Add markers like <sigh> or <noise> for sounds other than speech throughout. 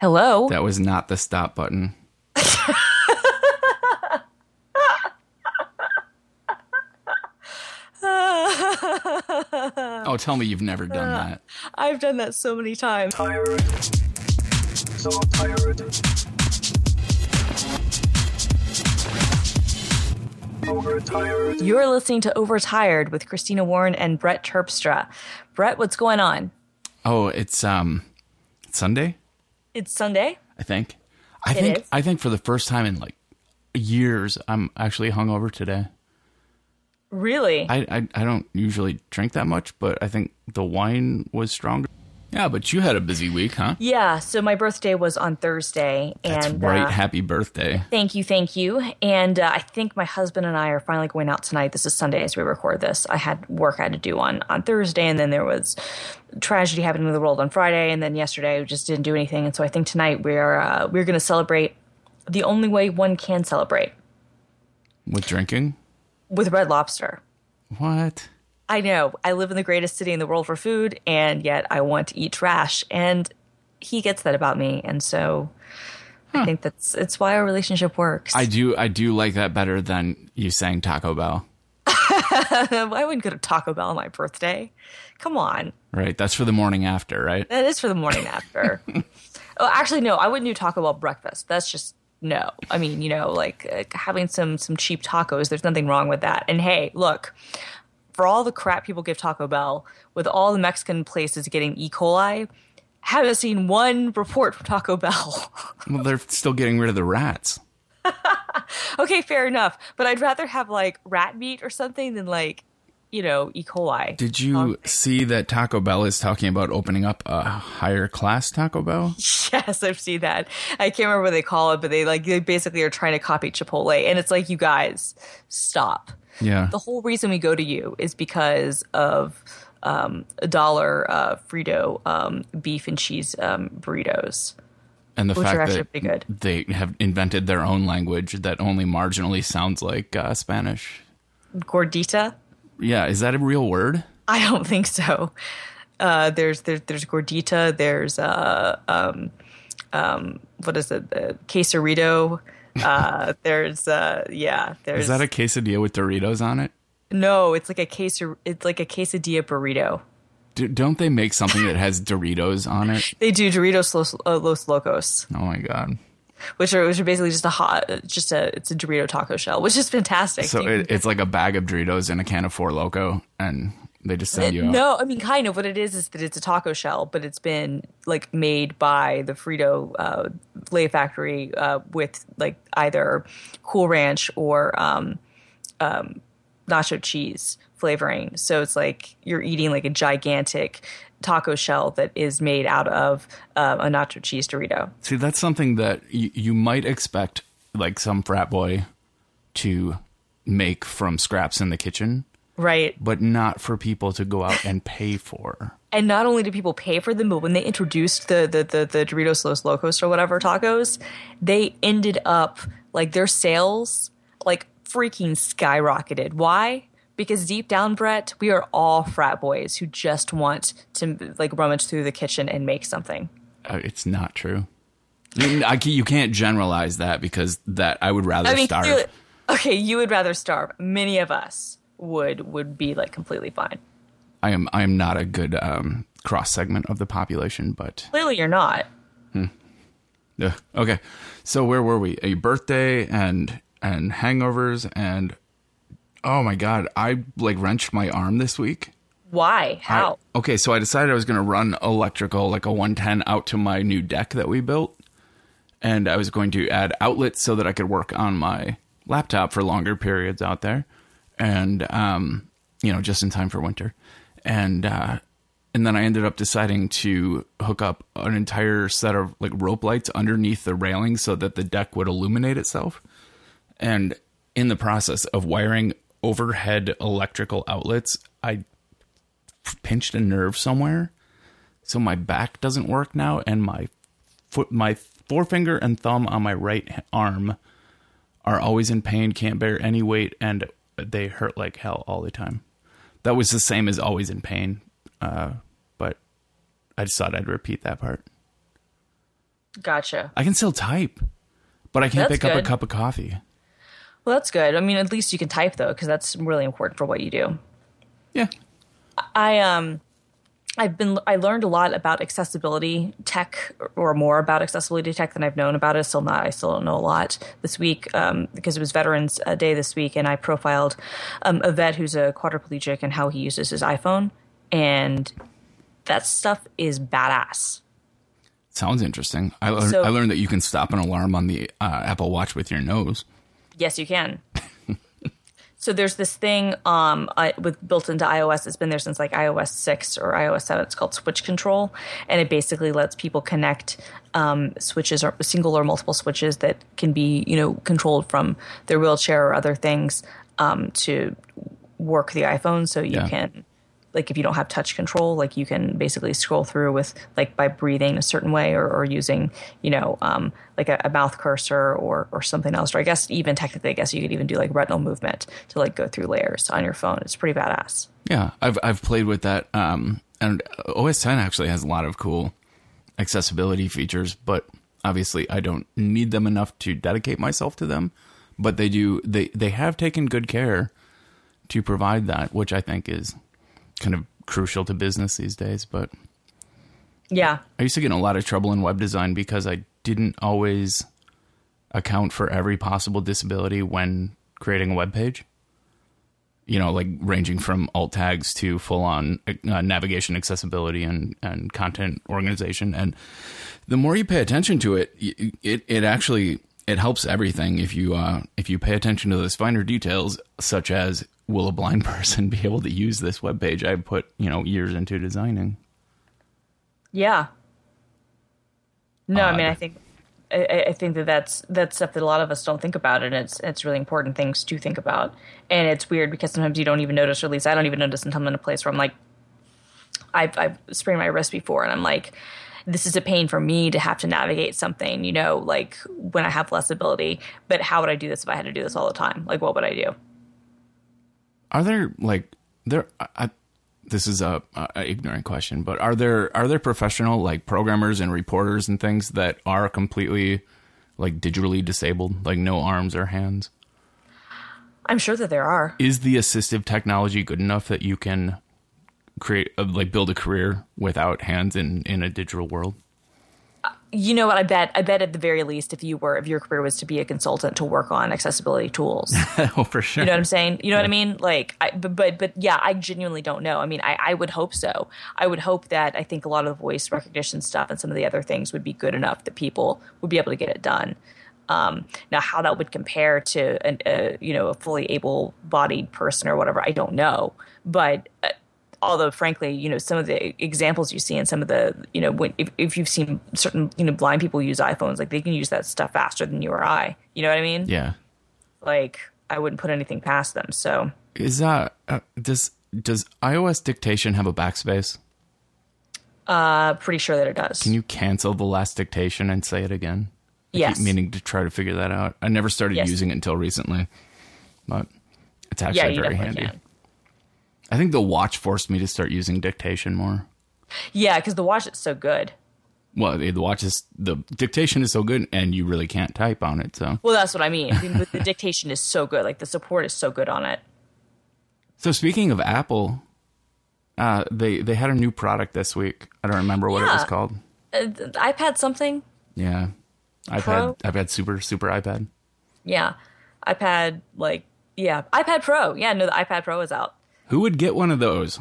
Hello. That was not the stop button. <laughs> oh, tell me you've never done that. I've done that so many times. So tired. Overtired. You're listening to Overtired with Christina Warren and Brett Terpstra. Brett, what's going on? Oh, it's um Sunday, It's Sunday. I think. I It think is? I think for the first time in like years, I'm actually hungover today. Really? I, I I don't usually drink that much, but I think the wine was stronger. Yeah, but you had a busy week, huh? yeah. So my birthday was on Thursday, That's and right. uh, Happy birthday. Thank you, thank you. And uh, I think my husband and I are finally going out tonight. This is Sunday as we record this. I had work I had to do on on Thursday, and then there was tragedy happening in the world on Friday, and then yesterday we just didn't do anything. And so I think tonight we're uh, we're going to celebrate the only way one can celebrate With drinking? with Red Lobster. What? I know I live in the greatest city in the world for food, and yet I want to eat trash, and he gets that about me, and so. I think that's it's why our relationship works. I do I do like that better than you saying Taco Bell. <laughs> I wouldn't go to Taco Bell on my birthday. Come on. Right? That's for the morning after, right? That is for the morning after. <laughs> oh, actually, no, I wouldn't do Taco Bell breakfast. That's just no. I mean, you know, like uh, having some some cheap tacos. There's nothing wrong with that. And hey, look, for all the crap people give Taco Bell, with all the Mexican places getting E. coli, haven't seen one report from Taco Bell. <laughs> Well, they're still getting rid of the rats. <laughs> okay, fair enough. But I'd rather have like rat meat or something than like, you know, E. coli. Did you um, see that Taco Bell is talking about opening up a higher class Taco Bell? <laughs> Yes, I've seen that. I can't remember what they call it, but they like they basically are trying to copy Chipotle, and it's like you guys stop. Yeah. The whole reason we go to you is because of um, a dollar uh, Frito um, beef and cheese um, burritos. And the fact that they have invented their own language that only marginally sounds like uh, Spanish. Gordita? Yeah, is that a real word? I don't think so. Uh, there's there's there's gordita. There's uh um um what is it? Uh, quesarito. Uh, there's uh yeah. There's Is that a quesadilla with Doritos on it? no. It's like a quesar. It's like a quesadilla burrito. Do, don't they make something that has Doritos on it? <laughs> They do Doritos Los, uh, Los Locos, Oh my god! which are which are basically just a hot, just a it's a Dorito taco shell, which is fantastic. So it, it's like a bag of Doritos and a can of Four Loco, and they just send you. out. no, I mean kind of what it is is that it's a taco shell, but it's been like made by the Frito uh, Lay factory uh, with like either Cool Ranch or um, um, nacho cheese flavoring. So it's like you're eating like a gigantic taco shell that is made out of uh, a nacho cheese Dorito. See, that's something that you, you might expect, like some frat boy, to make from scraps in the kitchen, Right. but not for people to go out and pay for. <laughs> and not only do people pay for them, but when they introduced the the the, the Doritos Los Locos or whatever tacos, they ended up like their sales like freaking skyrocketed. Why? Because deep down, Brett, we are all frat boys who just want to like rummage through the kitchen and make something. Uh, it's not true. You, I, you can't generalize that because that I would rather I mean, starve. okay, you would rather starve. Many of us would would be like completely fine. I am I am not a good um, cross segment of the population, but Clearly, you're not. Hmm. Yeah. okay. So where were we? A birthday and and hangovers and oh my god, I like wrenched my arm this week. Why? I- How? okay, so I decided I was going to run electrical, like a 110, out to my new deck that we built. And I was going to add outlets so that I could work on my laptop for longer periods out there. And, um, you know, just in time for winter. And, uh, and then I ended up deciding to hook up an entire set of like rope lights underneath the railing so that the deck would illuminate itself. And in the process of wiring overhead electrical outlets, I pinched a nerve somewhere. So my back doesn't work now and my foot my forefinger and thumb on my right arm are always in pain, can't bear any weight and they hurt like hell all the time. That was the same as always in pain. Uh, but I just thought I'd repeat that part. Gotcha. I can still type, but I can't That's pick up a cup of coffee. Well, that's good. I mean, at least you can type though, because that's really important for what you do. Yeah. I um I've been I learned a lot about accessibility tech or more about accessibility tech than I've known about it. Still not I still don't know a lot this week um, because it was Veterans uh, Day this week, and I profiled um, a vet who's a quadriplegic and how he uses his iPhone, and that stuff is badass. Sounds interesting. I, learned So- I learned that you can stop an alarm on the uh, Apple Watch with your nose. Yes, you can. So there's this thing um, uh, with built into iOS. It's been there since like iOS six or iOS seven. It's called Switch Control, and it basically lets people connect um, switches or single or multiple switches that can be you know controlled from their wheelchair or other things um, to work the iPhone. So you Yeah. can like if you don't have touch control, like you can basically scroll through with like by breathing a certain way or, or using, you know, um, like a, a mouth cursor or or something else. Or I guess even technically, I guess you could even do like retinal movement to like go through layers on your phone. It's pretty badass. Yeah, I've I've played with that. Um, and OS 10 actually has a lot of cool accessibility features, but obviously I don't need them enough to dedicate myself to them. But they do. They they have taken good care to provide that, which I think is kind of crucial to business these days. But Yeah. I used to get in a lot of trouble in web design because I didn't always account for every possible disability when creating a web page. You know, like ranging from alt tags to full on uh, navigation accessibility and, and content organization. And the more you pay attention to it, it, it actually it helps everything if you uh, if you pay attention to those finer details, such as will a blind <laughs> person be able to use this web page I put you know years into designing. Yeah. No, I mean, I think I- I, I think that that's that's stuff that a lot of us don't think about, and it's it's really important things to think about. And it's weird because sometimes you don't even notice, or at least I don't even notice until I'm in a place where I'm like, I've I've sprained my wrist before, and I'm like, this is a pain for me to have to navigate something, you know, like when I have less ability. But how would I do this if I had to do this all the time? Like, what would I do? Are there like there? I, this is a, a ignorant question, but are there are there professional like programmers and reporters and things that are completely like digitally disabled, like no arms or hands? I'm sure that there are. Is the assistive technology good enough that you can create uh, like build a career without hands in in a digital world? You know what? I bet. I bet at the very least, if you were, if your career was to be a consultant to work on accessibility tools, <laughs> oh, for sure. You know what I'm saying? You know what I mean? Like, I, but, but, but yeah, I genuinely don't know. I mean, I, I would hope so. I would hope that I think a lot of the voice recognition stuff and some of the other things would be good enough that people would be able to get it done. Um, now, how that would compare to an, a you know a fully able-bodied person or whatever, I don't know. But uh, although, frankly, you know some of the examples you see in some of the you know when if, if you've seen certain you know blind people use iPhones, like they can use that stuff faster than you or I. You know what I mean? yeah. Like I wouldn't put anything past them. So. Is that uh, does does iOS dictation have a backspace? Uh, pretty sure that it does. Can you cancel the last dictation and say it again? I Yes. keep meaning to try to figure that out. I never started Yes. using it until recently, but it's actually you very handy. can. I think the watch forced me to start using dictation more. Yeah, because the watch is so good. Well, the watch is the dictation is so good, and you really can't type on it. So, Well, that's what I mean. I mean, the, dictation is so good. Like the support is so good on it. so speaking of Apple, uh, they they had a new product this week. I don't remember what it was called. Uh, iPad something. Yeah, iPad Pro? iPad Super Super iPad. Yeah, iPad like yeah, iPad Pro. Yeah, no, the iPad Pro is out. Who would get one of those?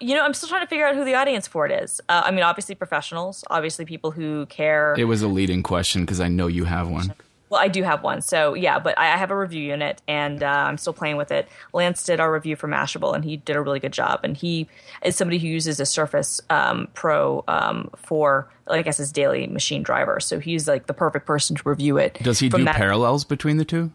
You know, I'm still trying to figure out who the audience for it is. Uh, I mean, obviously professionals, obviously people who care. It was a leading question because I know you have one. Well, I do have one, so yeah, but I have a review unit and uh, I'm still playing with it. Lance did our review for Mashable, and he did a really good job. And he is somebody who uses a Surface um, Pro um, for, I guess, his daily machine driver. So he's like the perfect person to review it. Does he do that- parallels between the two?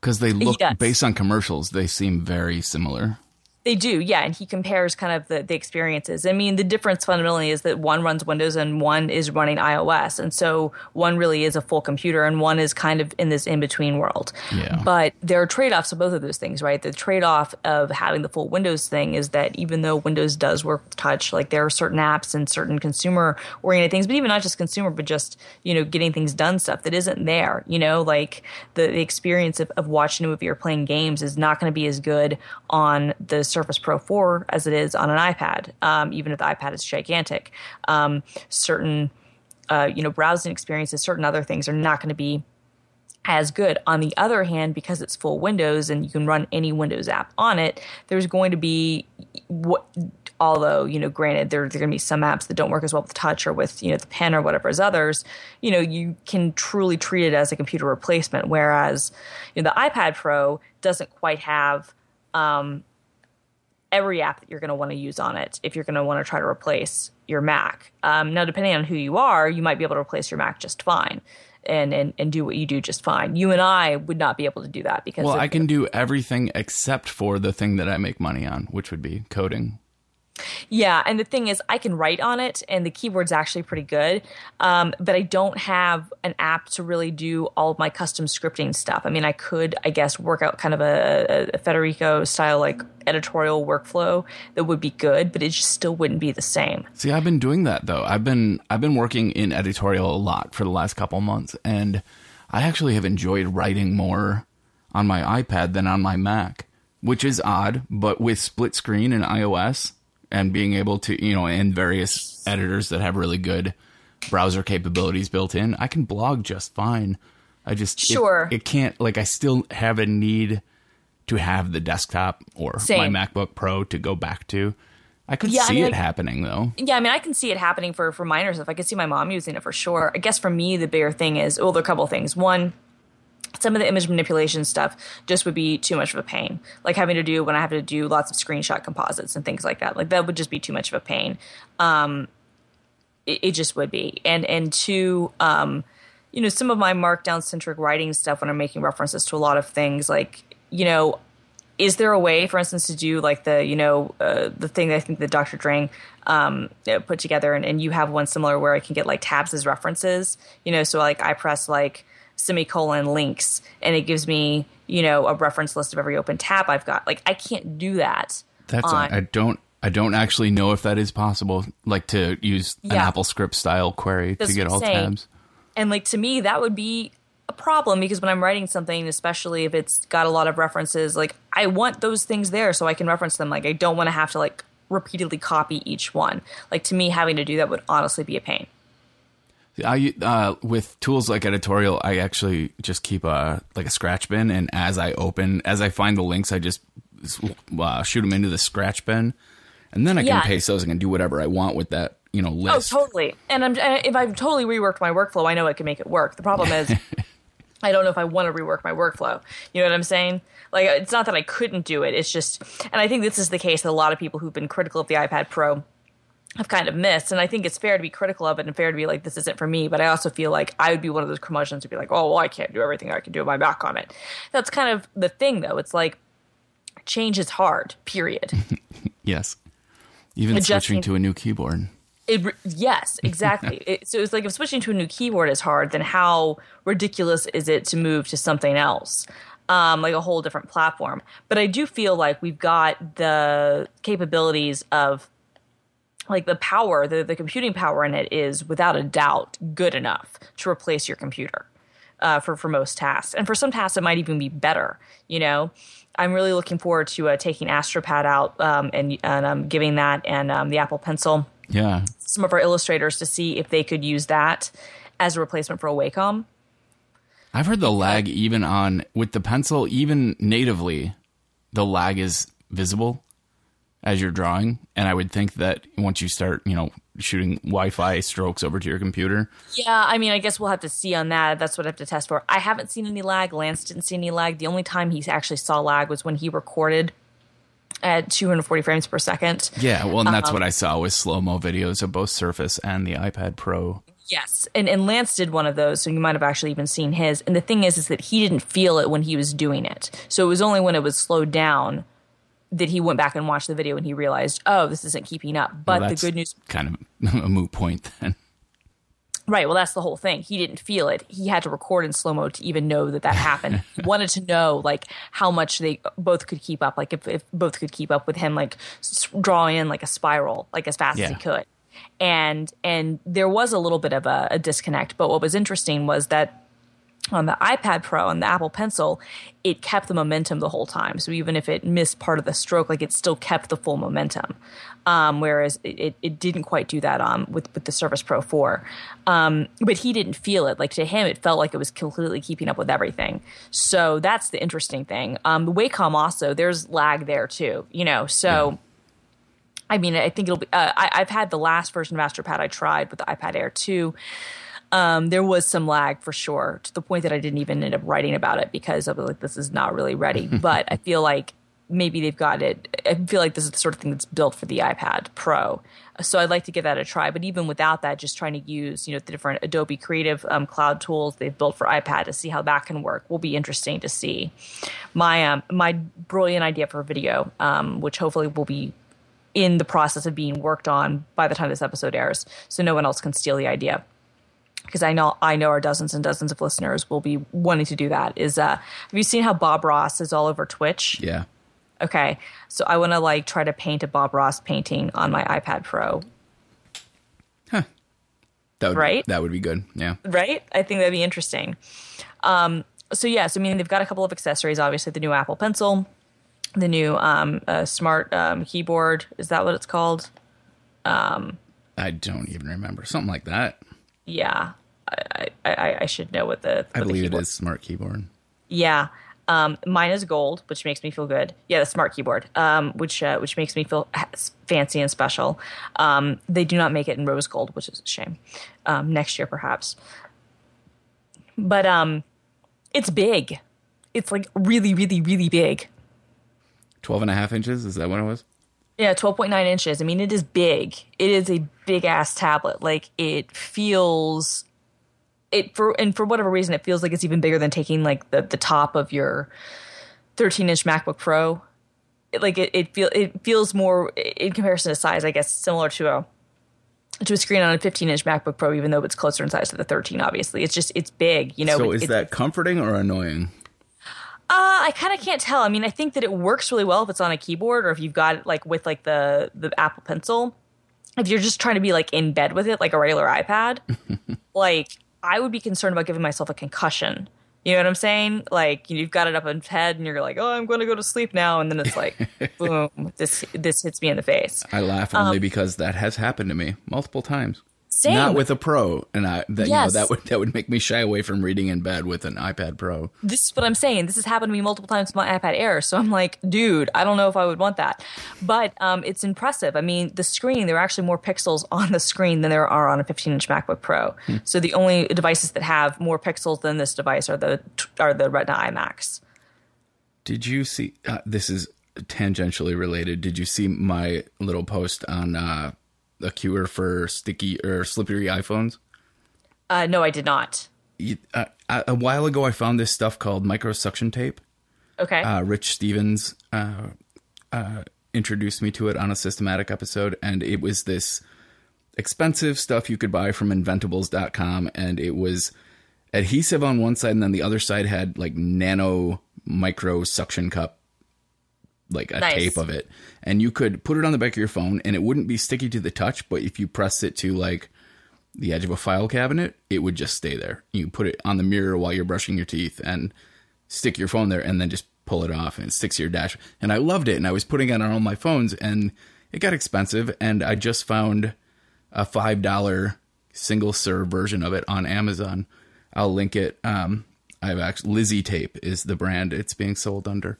Because they look, does. based on commercials, they seem very similar. They do, yeah. And he compares kind of the, the experiences. I mean, the difference fundamentally is that one runs Windows and one is running iOS. And so one really is a full computer and one is kind of in this in between world. Yeah. But there are trade offs of both of those things, right? The trade off of having the full Windows thing is that even though Windows does work with touch, like there are certain apps and certain consumer oriented things, but even not just consumer, but just, you know, getting things done stuff that isn't there. You know, like the, the experience of, of watching a movie or playing games is not going to be as good on the Surface Pro 4 as it is on an iPad, um, even if the iPad is gigantic. Um, certain, uh, you know, browsing experiences, certain other things are not going to be as good. On the other hand, because it's full Windows and you can run any Windows app on it, there's going to be what. Although you know, granted, there, there are going to be some apps that don't work as well with touch or with you know the pen or whatever as others. You know, you can truly treat it as a computer replacement. Whereas, you know, the iPad Pro doesn't quite have um, every app that you're going to want to use on it if you're going to want to try to replace your Mac. Um, now, depending on who you are, you might be able to replace your Mac just fine. And, and, and do what you do just fine. You and I would not be able to do that because Well, I can do everything except for the thing that I make money on, which would be coding. Yeah, and the thing is, I can write on it, and the keyboard's actually pretty good. Um, but I don't have an app to really do all my custom scripting stuff. I mean, I could, I guess, work out kind of a, a Federico style like editorial workflow that would be good, but it just still wouldn't be the same. See, I've been doing that though. I've been I've been working in editorial a lot for the last couple months, and I actually have enjoyed writing more on my iPad than on my Mac, which is odd. But with split screen and iOS and being able to, you know, and various editors that have really good browser capabilities built in, I can blog just fine. I just Sure. it, can't like I still have a need to have the desktop or Same. my MacBook Pro to go back to. I could Yeah, I see mean, it I- happening though. Yeah, I mean, I can see it happening for for minor stuff. I can see my mom using it for sure. I guess for me, the bigger thing is well, there are a couple of things. One, some of the image manipulation stuff just would be too much of a pain. Like having to do when I have to do lots of screenshot composites and things like that. Like that would just be too much of a pain. Um, it, it just would be. And and two, um, you know, some of my markdown centric writing stuff when I'm making references to a lot of things, like you know, is there a way, for instance, to do like the you know uh, the thing that I think that Dr. Drang um, uh, put together, and, and you have one similar where I can get like tabs as references. You know, so like I press like semicolon links, and it gives me you know a reference list of every open tab I've got. Like I can't do that. That's on- I don't I don't actually know if that is possible. Like to use an Yeah. AppleScript style query That's to get all saying. tabs. And like to me, that would be a problem because when I'm writing something, especially if it's got a lot of references, like I want those things there so I can reference them. Like I don't want to have to like repeatedly copy each one. Like to me, having to do that would honestly be a pain. I uh, with tools like editorial, I actually just keep a like a scratch bin, and as I open, as I find the links, I just uh, shoot them into the scratch bin, and then I can Yeah. paste those and can do whatever I want with that you know list. Oh, totally. And I'm if I've totally reworked my workflow, I know I can make it work. The problem is, <laughs> I don't know if I want to rework my workflow. You know what I'm saying? Like, it's not that I couldn't do it. It's just, and I think this is the case with a lot of people who've been critical of the iPad Pro have kind of missed. And I think it's fair to be critical of it and fair to be like, this isn't for me. But I also feel like I would be one of those curmudgeons to be like, oh, well, I can't do everything I can do with my back on it. That's kind of the thing, though. It's like, change is hard, period. <laughs> Yes, even Adjusting- switching to a new keyboard. It, yes, exactly. <laughs> it, so it's like if switching to a new keyboard is hard, then how ridiculous is it to move to something else, um, like a whole different platform? But I do feel like we've got the capabilities of, like the power, the the computing power in it is without a doubt good enough to replace your computer uh, for for most tasks, and for some tasks it might even be better. You know, I'm really looking forward to uh, taking AstroPad out um, and and um, giving that and um, the Apple Pencil Yeah, some of our illustrators to see if they could use that as a replacement for a Wacom. I've heard the lag even on with the pencil, even natively, the lag is visible as you're drawing. And I would think that once you start, you know, shooting Wi-Fi strokes over to your computer, Yeah, I mean, I guess we'll have to see on that. That's what I have to test for. I haven't seen any lag. Lance didn't see any lag. The only time he actually saw lag was when he recorded at 240 frames per second. yeah. Well, and that's um, what I saw with slow mo videos of both Surface and the iPad Pro. Yes, and and Lance did one of those, so you might have actually even seen his. And the thing is, is that he didn't feel it when he was doing it. So it was only when it was slowed down that he went back and watched the video and he realized, oh, this isn't keeping up. But Well, the good news, kind of <laughs> a moot point then. right? Well, that's the whole thing. He didn't feel it. He had to record in slow mo to even know that that happened. <laughs> he wanted to know like how much they both could keep up, like if, if both could keep up with him, like s- drawing in like a spiral, like as fast as he could. And and there was a little bit of a, a disconnect. But what was interesting was that on the iPad Pro and the Apple Pencil, it kept the momentum the whole time. So even if it missed part of the stroke, like it still kept the full momentum. Um, whereas it, it, didn't quite do that um, with with the Surface Pro 4. Um, but he didn't feel it. Like to him, it felt like it was completely keeping up with everything. So that's the interesting thing. Um, the Wacom also, there's lag there too. You know, so. I mean, I think it'll be. Uh, I, I've had the last version of AstroPad I tried with the iPad Air 2 um, there was some lag for sure to the point that I didn't even end up writing about it because I was like, this is not really ready. <laughs> but I feel like maybe they've got it. I feel like this is the sort of thing that's built for the iPad Pro. So I'd like to give that a try. But even without that, just trying to use you know the different Adobe Creative um, Cloud tools they've built for iPad to see how that can work will be interesting to see. My um, my brilliant idea for a video, um, which hopefully will be in the process of being worked on by the time this episode airs, so no one else can steal the idea because I know I know our dozens and dozens of listeners will be wanting to do that. Is uh, have you seen how Bob Ross is all over Twitch? Yeah. Okay, so I want to like try to paint a Bob Ross painting on my iPad Pro. That would, Right? That would be good. Yeah. Right? I think that'd be interesting. Um, so yes, I mean they've got a couple of accessories. Obviously, the new Apple Pencil, the new um, uh, smart um, keyboard. Is that what it's called? Um, I don't even remember. Something like that. Yeah, I, I, I, I should know what the. I what the believe it keyboard- is smart keyboard. Yeah. Um, mine is gold, which makes me feel good. Yeah, the smart keyboard, um, which uh, which makes me feel fancy and special. Um, they do not make it in rose gold, which is a shame. Um, next year, perhaps. But um, it's big. It's like really, really, really big. 12 and a half inches. Is that what it was? Yeah, twelve point nine inches. I mean, it is big. It is a big ass tablet. Like it feels it for and for whatever reason, it feels like it's even bigger than taking like the the top of your thirteen inch MacBook Pro. It, like it, it feel it feels more in comparison to size, I guess, similar to a to a screen on a 15 inch MacBook Pro, even though it's closer in size to the 13. Obviously, it's just it's big. You know, so is that comforting or annoying? Uh, I kind of can't tell. I mean, I think that it works really well if it's on a keyboard or if you've got it like with like the the Apple Pencil. If you're just trying to be like in bed with it, like a regular iPad, <laughs> like I would be concerned about giving myself a concussion. You know what I'm saying? Like you've got it up in head, and you're like, "Oh, I'm going to go to sleep now," and then it's like, <laughs> boom, this this hits me in the face. I laugh only because that has happened to me multiple times. Same. Not with a pro, and I that you know that would that would make me shy away from reading in bed with an iPad Pro. this is what I'm saying. This has happened to me multiple times with my iPad Air. So I'm like, dude, I don't know if I would want that. But um, it's impressive. I mean, the screen, there are actually more pixels on the screen than there are on a 15 inch MacBook Pro. So the only devices that have more pixels than this device are the are the Retina iMacs. Did you see? Uh, this is tangentially related. Did you see my little post on uh, a cure for sticky or slippery iPhones? Uh, no, I did not. You- Uh, a while ago, I found this stuff called microsuction tape. Okay. uh, Rich Stevens uh, uh, introduced me to it on a systematic episode, and it was this expensive stuff you could buy from inventables.com, and it was adhesive on one side, and then the other side had like nano micro suction cup, like a Nice. tape of it, and you could put it on the back of your phone, and it wouldn't be sticky to the touch, but if you press it to like the edge of a file cabinet, it would just stay there. You put it on the mirror while you're brushing your teeth and stick your phone there and then just pull it off and it sticks to your dash. And I loved it and I was putting it on all my phones and it got expensive and I just found a $5 single serve version of it on Amazon. I'll link it. Um, I've actually Lizzie Tape is the brand it's being sold under,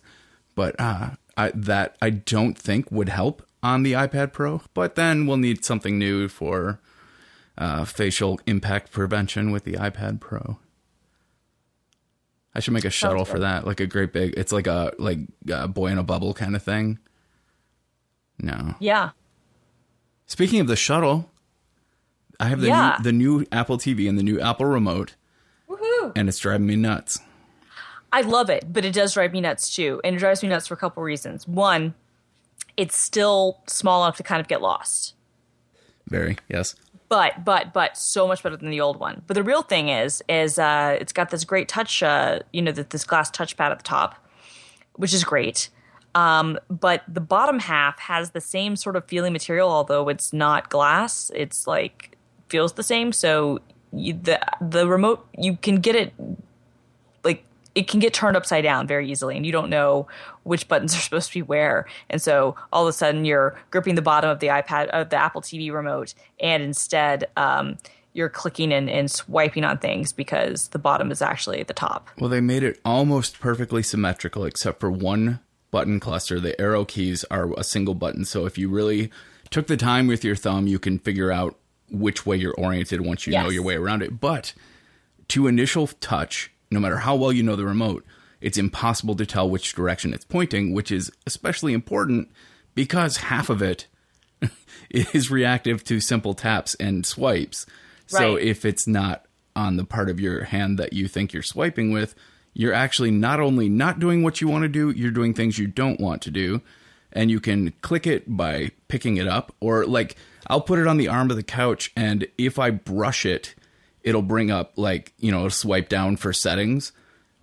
but uh, I, that I don't think would help on the iPad Pro. But then we'll need something new for uh, facial impact prevention with the iPad Pro. I should make a shuttle for that, like a great big. It's like a like a boy in a bubble kind of thing. No. yeah. Speaking of the shuttle, I have the Yeah. new, the new Apple TV and the new Apple remote, Woohoo. and it's driving me nuts. I love it, but it does drive me nuts too. And it drives me nuts for a couple reasons. One, it's still small enough to kind of get lost. Very yes. But but but so much better than the old one. But the real thing is is uh, it's got this great touch, uh, you know, that this glass touchpad at the top, which is great. Um, but the bottom half has the same sort of feeling material, although it's not glass. It's like feels the same. So you, the the remote you can get it it can get turned upside down very easily, and you don't know which buttons are <laughs> supposed to be where. And so all of a sudden you're gripping the bottom of the iPad of the Apple TV remote, and instead. Um, you're clicking and, and swiping on things because the bottom is actually at the top. Well, they made it almost perfectly symmetrical, except for one button cluster. The arrow keys are a single button. So if you really took the time with your thumb, you can figure out which way you're oriented once you know your way around it. But to initial touch, no matter how well you know the remote, it's impossible to tell which direction it's pointing, which is especially important because half of it <laughs> is reactive to simple taps and swipes. So if it's not on the part of your hand that you think you're swiping with, you're actually not only not doing what you want to do, you're doing things you don't want to do. And you can click it by picking it up, or like I'll put it on the arm of the couch, and if I brush it, it'll bring up like, you know, swipe down for settings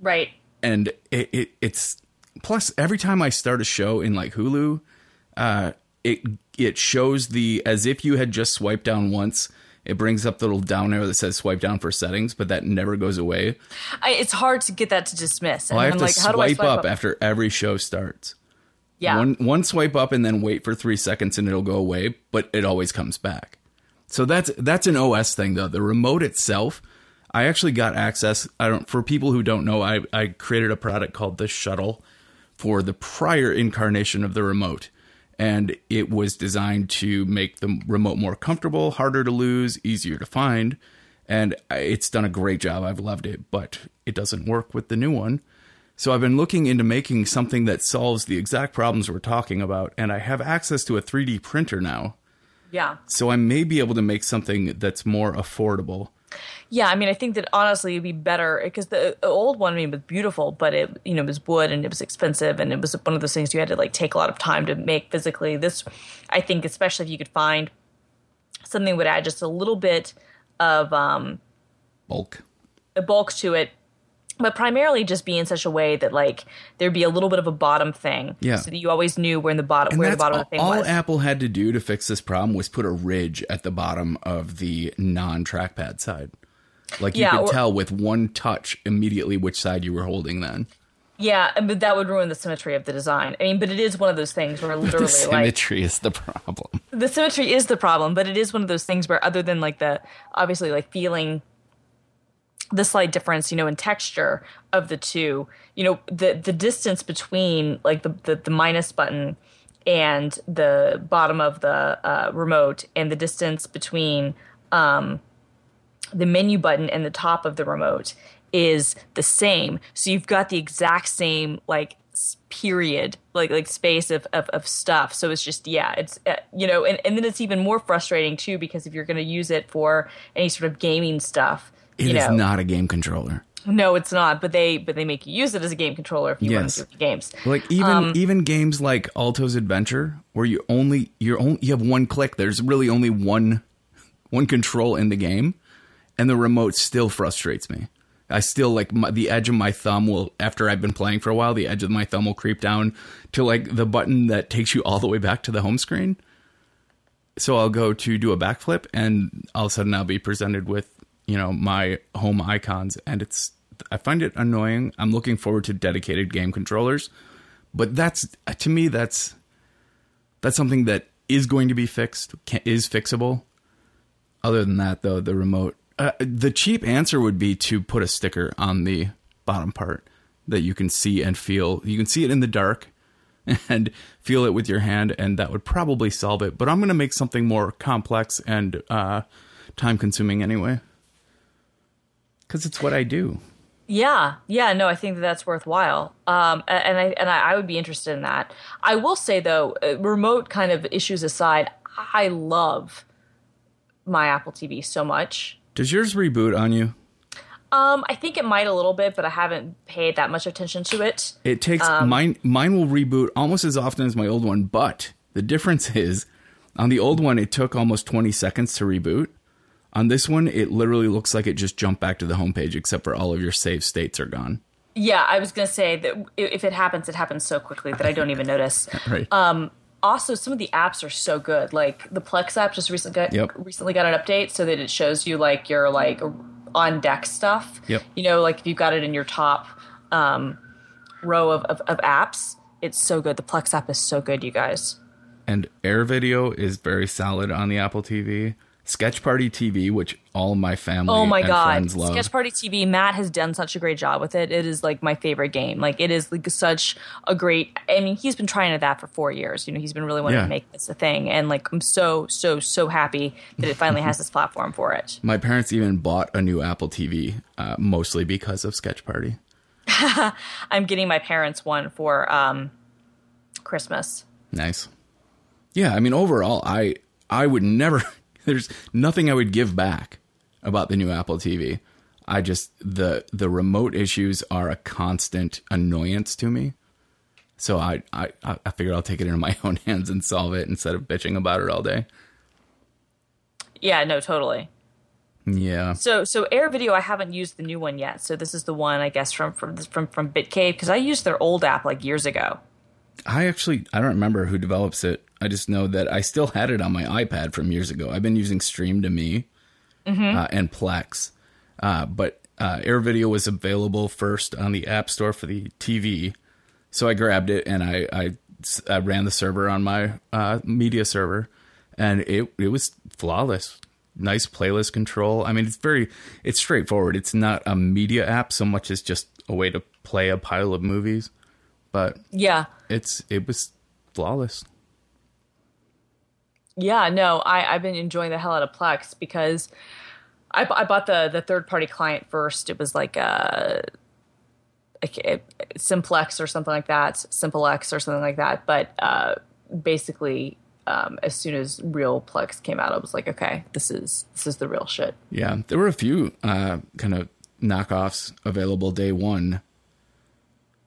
Right. and it, it it's plus every time I start a show in like Hulu, uh, it it shows the as if you had just swiped down once. It brings up the little down arrow that says swipe down for settings, but that never goes away. I, it's hard to get that to dismiss. And Well, I have I'm to like, how do I swipe swipe up, after every show starts. Yeah. One one swipe up and then wait for three seconds and it'll go away, but it always comes back. So that's that's an OS thing though. The remote itself, I actually got access. I don't for people who don't know, I, I created a product called the shuttle for the prior incarnation of the remote. And it was designed to make the remote more comfortable, harder to lose, easier to find. And it's done a great job. I've loved it, but it doesn't work with the new one. So I've been looking into making something that solves the exact problems we're talking about, and I have access to a 3D printer now. Yeah. So I may be able to make something that's more affordable. Yeah, I mean, I think that honestly, it'd be better because the old one, I mean, was beautiful, but it, you know, it was wood and it was expensive, and it was one of those things you had to like take a lot of time to make physically. This, I think, especially if you could find something that would add just a little bit of um, Bulk. a bulk to it, but primarily just be in such a way that like there'd be a little bit of a bottom thing, Yeah. so that you always knew where in the bottom And where the bottom all, of the thing all was. Apple had to do to fix this problem was put a ridge at the bottom of the non-trackpad side. Like you Yeah, could or- tell with one touch immediately which side you were holding then. yeah, and- but that would ruin the symmetry of the design. I mean, but it is one of those things where <laughs> literally The like symmetry is the problem. the symmetry is the problem, but it is one of those things where other than like the obviously like feeling the slight difference, you know, in texture of the two, you know, the the distance between like the the, the minus button and the bottom of the uh, remote and the distance between um, the menu button and the top of the remote is the same. So you've got the exact same like period, like like space of, of, of stuff. So it's just yeah, it's uh, you know, and, and then it's even more frustrating too because if you're going to use it for any sort of gaming stuff, It is know, not a game controller. no, it's not. But they but they make you use it as a game controller if you Yes. run through the games. Like even Um, even games like Alto's Adventure, where you only you're only you have one click. There's really only one one control in the game, and the remote still frustrates me. I still like my, the edge of my thumb will after I've been playing for a while. The edge of my thumb will creep down to like the button that takes you all the way back to the home screen. So I'll go to do a backflip, and all of a sudden I'll be presented with you know my home icons, and it's I find it annoying. I'm looking forward to dedicated game controllers, but that's to me that's that's something that is going to be fixed, can, is fixable. Other than that, though, the remote, uh, the cheap answer would be to put a sticker on the bottom part that you can see and feel. You can see it in the dark <laughs> and feel it with your hand, and that would probably solve it. But I'm going to make something more complex and uh, time consuming anyway. Because it's what I do. Yeah, yeah, no, I think that that's worthwhile, um, and I and I, I would be interested in that. I will say though, uh, remote kind of issues aside, I love my Apple TV so much. Does yours reboot on you? Um, I think it might a little bit, but I haven't paid that much attention to it. It takes Um, mine. Mine will reboot almost as often as my old one, but The difference <laughs> is on the old one, it took almost 20 seconds to reboot. On this one, it literally looks like it just jumped back to the homepage, except for all of your save states are gone. Yeah, I was gonna say that if it happens, it happens so quickly that I don't even notice. <laughs> Right. Um, also, some of the apps are so good. Like the Plex app just recently got, Yep. recently got an update so that it shows you like your like on deck stuff. Yep. You know, like if you've got it in your top um, row of, of, of apps, it's so good. The Plex app is so good, you guys. and Air Video is very solid on the Apple TV. Sketch Party TV, which all my family Oh my and god, friends love. Sketch Party TV. Matt has done such a great job with it. It is like my favorite game. Like it is like such a great. I mean, he's been trying at that for four years. You know, he's been really wanting Yeah. to make this a thing, and like I'm so so so happy that it finally has this <laughs> platform for it. my parents even bought a new Apple TV, uh, mostly because of Sketch Party. <laughs> I'm getting my parents one for um, Christmas. Nice. Yeah, I mean overall I I would never <laughs> there's nothing I would give back about the new Apple TV. I just the the remote issues are a constant annoyance to me. So I I I figured I'll take it into my <laughs> own hands and solve it instead of bitching about it all day. Yeah, no, totally. Yeah. So so Air Video, I haven't used the new one yet. So this is the one I guess from from from from BitCave because I used their old app like years ago. I actually I don't remember who develops it. I just know that I still had it on my iPad from years ago. I've been using Stream to Me uh, and Plex, uh, but uh, Air Video was available first on the App Store for the TV, so I grabbed it and I, I, I ran the server on my uh, media server, and it it was flawless. Nice playlist control. I mean, it's very it's straightforward. It's not a media app so much as just a way to play a pile of movies, but Yeah. it's it was flawless. Yeah, no, I, I've been enjoying the hell out of Plex because I, I bought the the third party client first. It was like a, a Simplex or something like that, Simplex or something like that. But uh, basically, um, as soon as real Plex came out, I was like, okay, this is this is the real shit. Yeah, there were a few uh, kind of knockoffs available day one.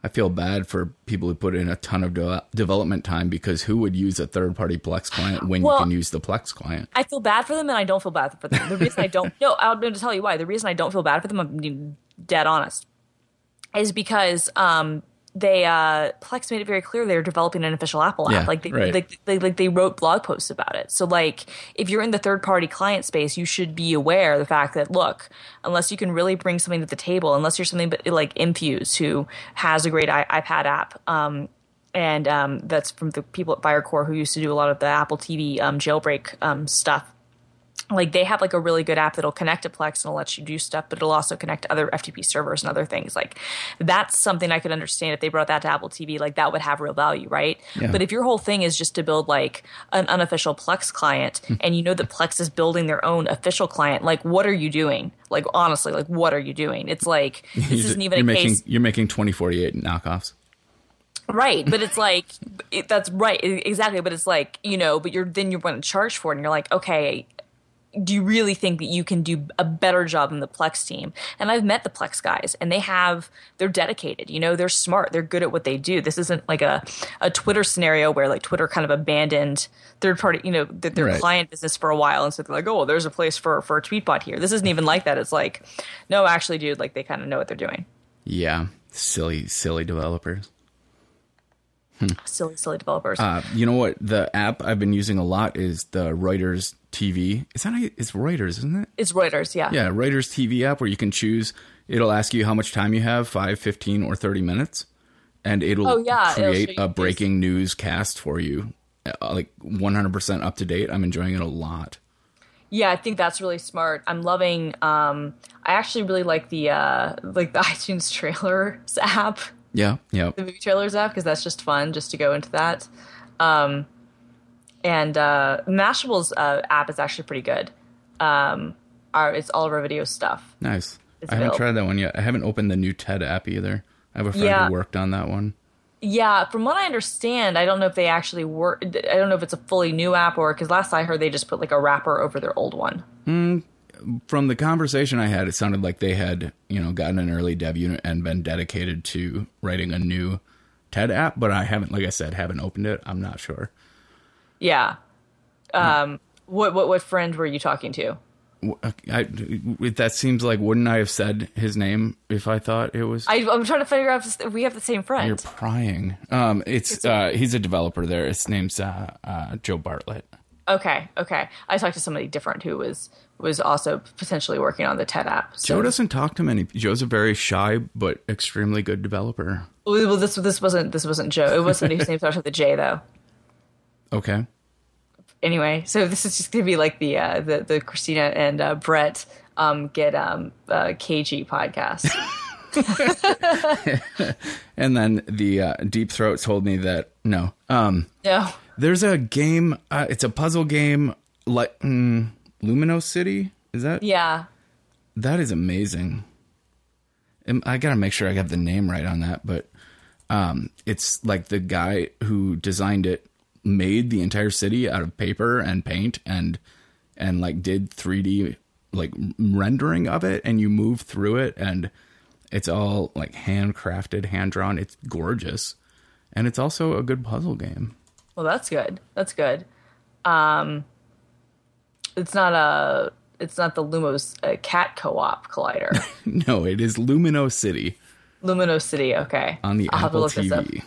I feel bad for people who put in a ton of de- development time because who would use a third party Plex client when Well- you can use the Plex client? I feel bad for them, and I don't feel bad for them. The reason I don't, <laughs> no, I'm going to tell you why. The reason I don't feel bad for them, I'm being dead honest, is because um, they uh, Plex made it very clear they're developing an official Apple app. Yeah, like they, right. like they like they wrote blog posts about it. So like if you're in the third party client space, you should be aware of the fact that look, unless you can really bring something to the table, unless you're something but like Infuse who has a great I- iPad app. Um, and um, that's from the people at Firecore who used to do a lot of the Apple TV um, jailbreak um, stuff like they have like a really good app that'll connect to Plex and it'll let you do stuff, but it'll also connect to other FTP servers and other things. Like that's something I could understand if they brought that to Apple TV, like that would have real value, right? Yeah. But if your whole thing is just to build like an unofficial Plex client hmm. and you know that Plex is building their own official client, like what are you doing? Like honestly, like what are you doing? It's like <laughs> this isn't even you're a making case you're making twenty forty eight knockoffs. right but it's <laughs> like it, that's right exactly but it's like you know but you're then you're going to charge for it and you're like okay do you really think that you can do a better job than the plex team? And i've met the plex guys and they have they're dedicated you know they're smart they're good at what they do. This isn't like a, a twitter scenario where like twitter kind of abandoned third party you know th- their Right. client business for a while and so they're like oh well, there's a place for for a Tweetbot here. This isn't even like that. It's like no actually dude like they kind of know what they're doing. Yeah, silly silly developers. Silly silly developers Uh, you know what? The app I've been using a lot is the Reuters TV. Is that it's Reuters, isn't it? it's reuters yeah Yeah, Reuters TV app where you can choose. It'll ask you how much time you have 5, 15, or 30 minutes. And it'll Oh, yeah, it'll create a these- breaking news cast for you. Uh, like 100% up to date. I'm enjoying it a lot. Yeah, I think that's really smart. I'm loving. Um, I actually really like the uh, like the <laughs> iTunes trailers app, Yeah, yeah. the movie trailers app, because that's just fun just to go into that. Um, and uh, Mashable's uh, app is actually pretty good. Um, our, it's all of our video stuff. Nice. I haven't tried that one yet. I haven't opened the new TED app either. I have a friend Yeah. who worked on that one. Yeah, from what I understand, I don't know if they actually work. I don't know if it's a fully new app or because last I heard they just put like a wrapper over their old one. From the conversation I had, it sounded like they had, you know, gotten an early dev unit and been dedicated to writing a new TED app, but I haven't, like I said, haven't opened it. I'm not sure. Yeah. Um, what what what friend were you talking to? I, that seems like wouldn't I have said his name if I thought it was? I, I'm trying to figure out if we have the same friend. You're prying. Um, it's uh, he's a developer there. His name's uh, uh, Joe Bartlett. Okay, okay. I talked to somebody different who was was also potentially working on the TED app. So. Joe doesn't talk to many. Joe's a very shy but extremely good developer. Well, this this wasn't this wasn't Joe. It wasn't his name starts with a J though. Okay. Anyway, so this is just gonna be like the uh, the the Christina and uh, Brett um, get um, uh, KG podcast. <laughs> <laughs> And then the uh, Deep Throat told me that no. Um, no, there's a game. Uh, it's a puzzle game like mm, Lumino City. Is that? yeah, That is amazing. I gotta make sure I got the name right on that, but um, it's like the guy who designed it made the entire city out of paper and paint and and like did 3D like rendering of it, and you move through it, and it's all like handcrafted, hand drawn. It's gorgeous, and it's also a good puzzle game. Well, that's good. That's good. Um, it's not a. It's not the Lumos uh, Cat Co-op Collider. <laughs> No, it is Lumino City Lumino City. Okay, on the I'll Apple. TV.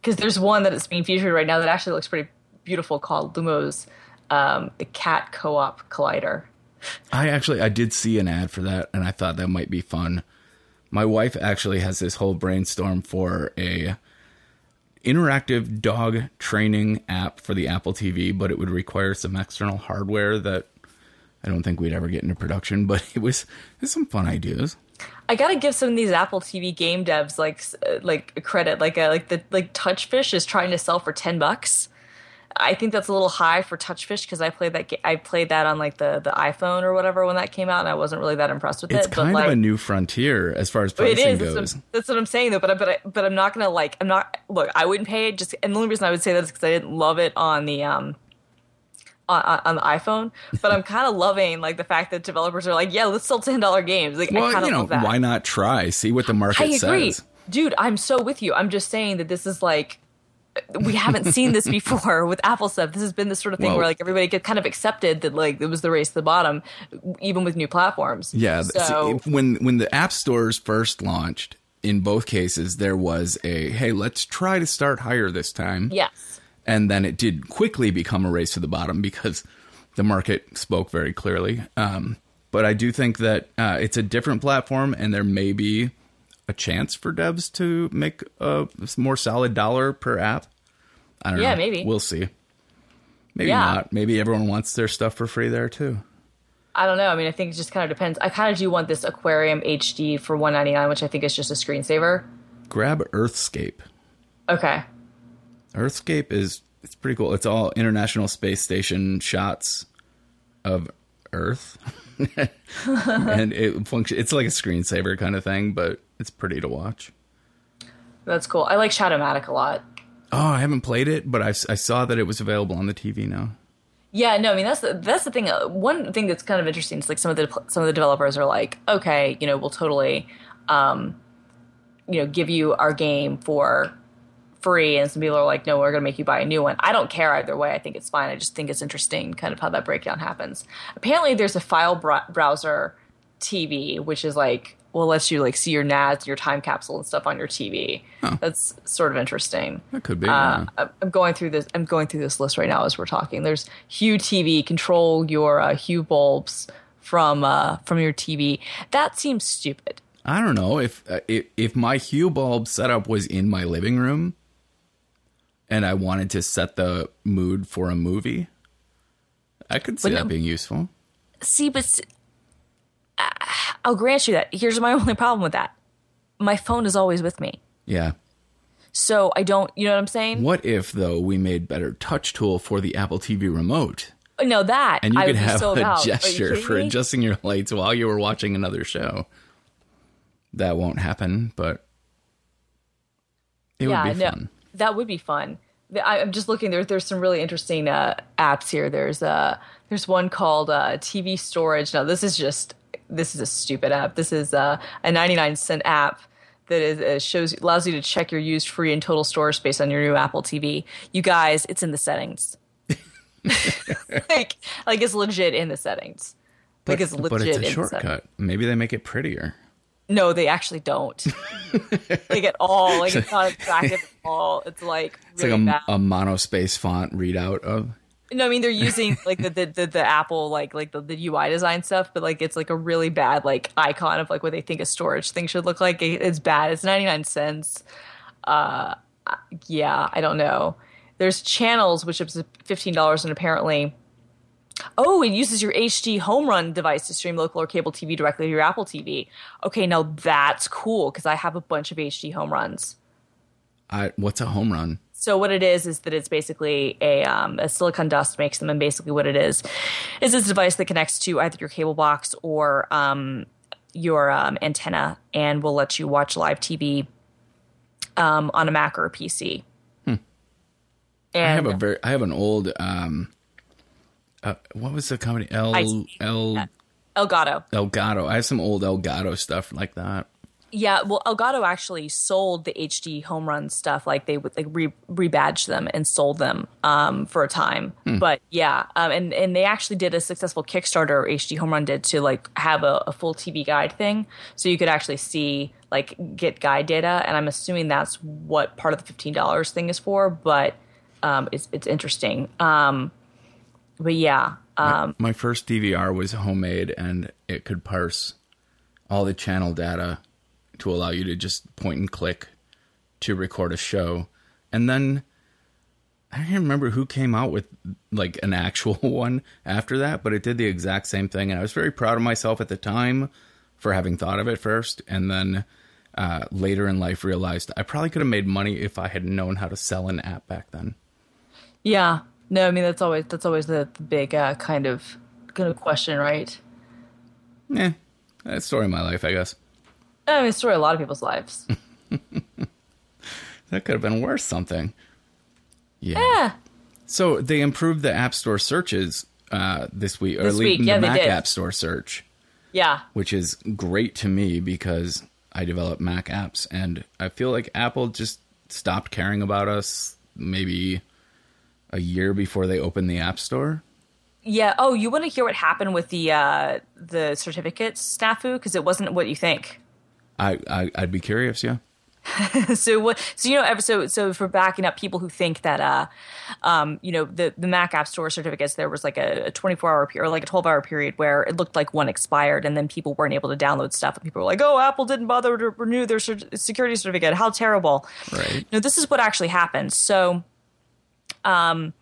because there's one that is being featured right now that actually looks pretty beautiful called Lumos um, the Cat Co-op Collider. I actually I did see an ad for that and I thought that might be fun. My wife actually has this whole brainstorm for a interactive dog training app for the Apple TV, but it would require some external hardware that I don't think we'd ever get into production, but it was it's some fun ideas. I gotta give some of these Apple TV game devs like uh, like credit. Like uh, like the like Touchfish is trying to sell for ten bucks. I think that's a little high for Touchfish because I played that ga- I played that on like the the iPhone or whatever when that came out, and I wasn't really that impressed with It's it. kind but like, of a new frontier as far as It pricing is. That's goes. what, that's what I'm saying though. But I, but I, but I'm not gonna like. I'm not. Look, I wouldn't pay it. Just and the only reason I would say that is because I didn't love it on the um on, on on the iPhone. But I'm <laughs> kind of loving like the fact that developers are like, yeah, let's sell ten dollar games. Like I Well, kind of you know, love that. why not try? See what the market I agree, says. dude. I'm so with you. I'm just saying that this is like. We haven't seen this <laughs> before with Apple stuff. This has been the sort of thing Well- where like everybody kind of accepted that like it was the race to the bottom, even with new platforms. Yeah, So see, when when the app stores first launched, in both cases there was a hey, let's try to start higher this time. yes, and then it did quickly become a race to the bottom because the market spoke very clearly. Um, but I do think that uh, it's a different platform, and there may be a chance for devs to make a more solid dollar per app. I don't know. Yeah, maybe. we'll see. Maybe Yeah. not. Maybe everyone wants their stuff for free there too. I don't know. I mean, I think it just kind of depends. I kind of do want this Aquarium HD for 199, which I think is just a screensaver. Grab Earthscape. Okay. Earthscape is it's pretty cool. It's all International Space Station shots of Earth, <laughs> and it function. It's like a screensaver kind of thing, but it's pretty to watch. That's cool. I like Shadowmatic a lot. Oh, I haven't played it, but I, I saw that it was available on the TV now. Yeah, no, I mean that's the that's the thing. Uh, one thing that's kind of interesting is like some of the some of the developers are like, okay, you know, we'll totally, um, you know, give you our game for free, and some people are like, no, we're going to make you buy a new one. I don't care either way. I think it's fine. I just think it's interesting, kind of how that breakdown happens. Apparently, there's a file br- browser TV, which is like, well, lets you like see your NAS, your time capsule, and stuff on your TV. That's sort of interesting. That could be. Uh, yeah. I'm- I'm going through this. I'm going through this list right now as we're talking. There's Hue TV. Control your uh, Hue bulbs from uh, from your TV. That seems stupid. I don't know if uh, if if my Hue bulb setup was in my living room, and I wanted to set the mood for a movie. I could see But that no- being useful. See, but uh, I'll grant you that. Here's my <laughs> only problem with that. My phone is always with me, Yeah. so I don't. You know what I'm saying? What if though we made BetterTouchTool for the Apple TV remote? No, that and you I could have so a about. Gesture for me? adjusting your lights while you were watching another show. That won't happen, but it yeah, would be no, fun. that would be fun. I'm just looking. There's there's some really interesting uh, apps here. There's uh there's one called uh, TV Storage. Now this is just this is a stupid app. This is uh, a 99 cent app that is uh, shows allows you to check your used free and total storage space on your new Apple TV. You guys, it's in the settings. <laughs> <laughs> like like it's legit in the settings. Like it's legit but it's in a the settings. shortcut. Maybe they make it prettier. No, they actually don't. <laughs> like at all. Like it's not attractive at all. It's like It's really like bad. a, a monospace font readout of. No, I mean they're using like the the, the, the Apple like like the, the UI design stuff, but like it's like a really bad like icon of like what they think a storage thing should look like. It's bad. It's ninety nine cents. Uh, yeah, I don't know. There's channels which is fifteen dollars, and apparently, oh, it uses your HDHomeRun device to stream local or cable TV directly to your Apple TV. Okay, now that's cool because I have a bunch of HDHomeRuns. I, what's a home run? So what it is is that it's basically a, um, a SiliconDust makes them, and basically what it is is this device that connects to either your cable box or um, your um, antenna, and will let you watch live TV um, on a Mac or a PC. And I have a very. I have an old. Um, uh, what was the company? El El Elgato. Elgato. I have some old Elgato stuff like that. Yeah, well, Elgato actually sold the HDHomeRun stuff. Like they would like re- rebadge them and sold them um, for a time. But yeah, um, and and they actually did a successful Kickstarter. HDHomeRun did to like have a, a full TV guide thing, so you could actually see like get guide data. And I'm assuming that's what part of the fifteen dollars thing is for. But um, it's it's interesting. Um, but yeah, um, My first DVR was homemade, and it could parse all the channel data to allow you to just point and click to record a show. And then I don't remember who came out with like an actual <laughs> one after that, but it did the exact same thing. And I was very proud of myself at the time for having thought of it first. And then uh, later in life realized I probably could have made money if I had known how to sell an app back then. yeah. No, I mean that's always that's always the, the big uh, kind of kind of question, right? Yeah, that's story of my life, I guess. I mean, it's story a lot of people's lives. <laughs> That could have been worth something. Yeah. yeah. So they improved the App Store searches uh, this week, or This at least week, yeah, the Mac did. App Store search, Yeah. which is great to me because I develop Mac apps, and I feel like Apple just stopped caring about us maybe a year before they opened the App Store. Yeah. Oh, you want to hear what happened with the uh, the certificates snafu because it wasn't what you think. I, I I'd be curious, yeah. <laughs> so what? So you know, so so for backing up people who think that, uh, um, you know, the the Mac App Store certificates, there was like a, a 24 hour period or like a 12 hour period where it looked like one expired, and then people weren't able to download stuff, and people were like, "Oh, Apple didn't bother to renew their security certificate. How terrible!" Right. No, this is what actually happened. So, um,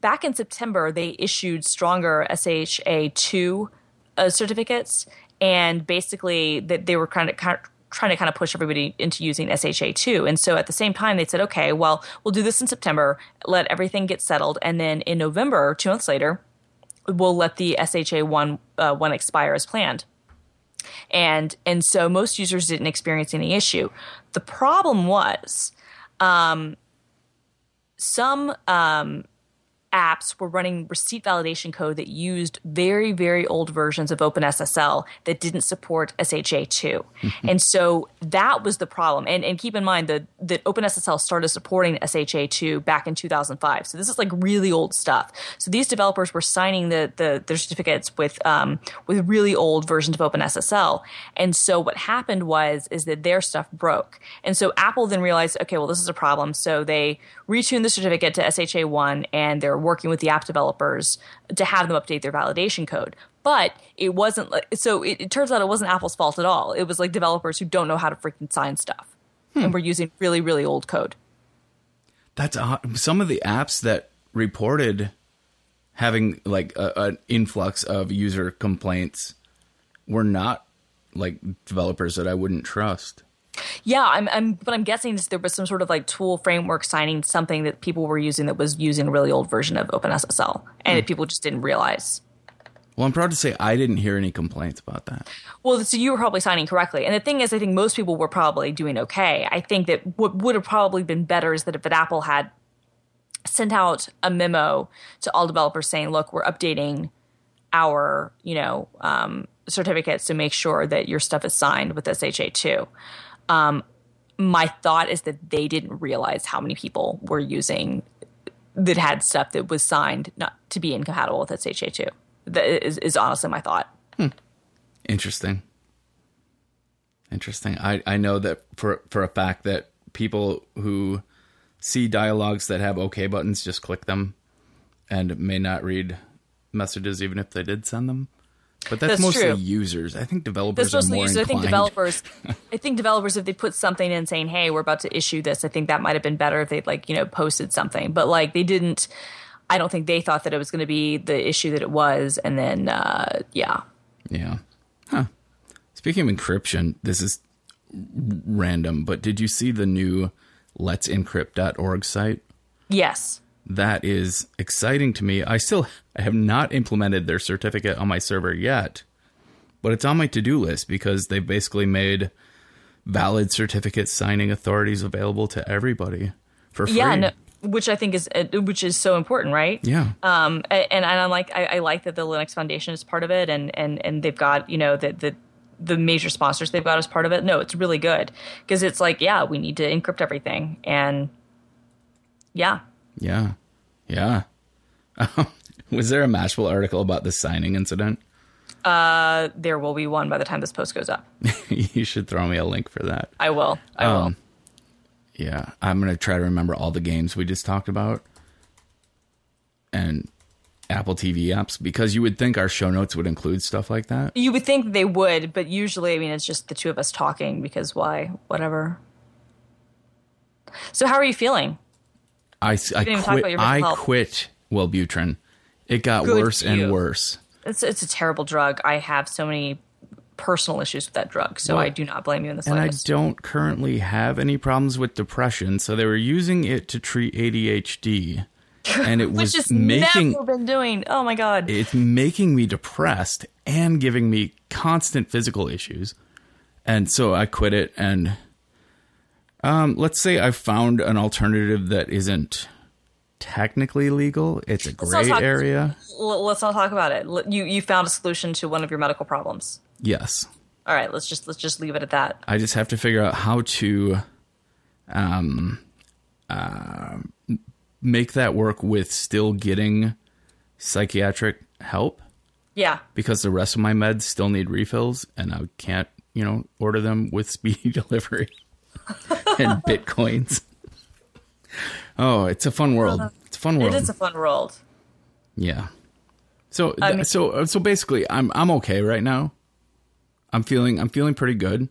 back in September, they issued stronger SHA two uh, certificates, and basically that they were kind of, kind of trying to kind of push everybody into using SHA two. And so at the same time, they said, okay, well, we'll do this in September, let everything get settled, and then in November, two months later, we'll let the SHA one uh, one expire as planned and and so most users didn't experience any issue. The problem was um, some um, apps were running receipt validation code that used very very old versions of OpenSSL that didn't support SHA2, and so that was the problem. And and keep in mind that that OpenSSL started supporting SHA2 back in 2005, so this is like really old stuff. So these developers were signing the the their certificates with um, with really old versions of OpenSSL, and so what happened was is that their stuff broke, and so Apple then realized, okay, well this is a problem, so they retuned the certificate to SHA1, and working with the app developers to have them update their validation code. But it wasn't like so. It, it turns out it wasn't Apple's fault at all. It was like developers who don't know how to freaking sign stuff, and hmm. were using really really old code. That's odd. some of the apps that reported having like a, an influx of user complaints were not like developers that I wouldn't trust. Yeah, I'm, I'm but I'm guessing there was some sort of like tool framework signing something that people were using that was using a really old version of OpenSSL, and that people just didn't realize. Well, I'm proud to say I didn't hear any complaints about that. Well, so you were probably signing correctly. And the thing is, I think most people were probably doing okay. I think that what would have probably been better is that if Apple had sent out a memo to all developers saying, look, we're updating our, you know, um, certificates to make sure that your stuff is signed with SHA2. Um, my thought is that they didn't realize how many people were using that had stuff that was signed not to be incompatible with SHA2. That is, is honestly my thought. Interesting. Interesting. I, I know that for for a fact that people who see dialogues that have OK buttons just click them and may not read messages even if they did send them. But that's, That's mostly true. users. I think developers That's are mostly users. I think developers. <laughs> I think developers, if they put something in saying, "Hey, we're about to issue this," I think that might have been better if they'd like you know posted something. But like they didn't. I don't think they thought that it was going to be the issue that it was, and then uh, yeah, Yeah. Huh. Speaking of encryption, this is random, but did you see the new Let's Encrypt.org site? yes, that is exciting to me. I still I have not implemented their certificate on my server yet, but it's on my to-do list because they've basically made valid certificate signing authorities available to everybody for free. yeah, no, which I think is uh, which is so important, right? Yeah. Um, and, and I'm like, I, I like that the Linux Foundation is part of it, and and and they've got you know the the the major sponsors they've got as part of it. No, it's really good because it's like, yeah, we need to encrypt everything, and yeah, Yeah. Yeah. <laughs> Was there a Mashable article about the signing incident? uh, there will be one by the time this post goes up. <laughs> you should throw me a link for that. I will. I Um, will. Yeah, I'm gonna try to remember all the games we just talked about, and Apple TV apps because you would think our show notes would include stuff like that. You would think they would, but usually, I mean, it's just the two of us talking because why? Whatever. So, how are you feeling? I, I didn't even talk quit. I health. quit Wellbutrin. It got Good worse and worse. It's it's a terrible drug. I have so many personal issues with that drug, so Well, I do not blame you in the And I don't currently have any problems with depression, so they were using it to treat ADHD, <laughs> and it was is making never been doing. Oh my god. it's making me depressed and giving me constant physical issues. And so I quit it and um let's say I found an alternative that isn't technically legal. It's a gray talk- area. Let's not talk about it. You you found a solution to one of your medical problems. Yes. All right, let's just let's just leave it at that. I just have to figure out how to um uh, make that work with still getting psychiatric help Yeah. because the rest of my meds still need refills and I can't, you know, order them with <laughs> speedy delivery <laughs> <laughs> and bitcoins. Oh, it's a fun world. It's a fun world. It is a fun world. yeah. So I mean- so so basically I'm I'm okay right now. I'm feeling I'm feeling pretty good.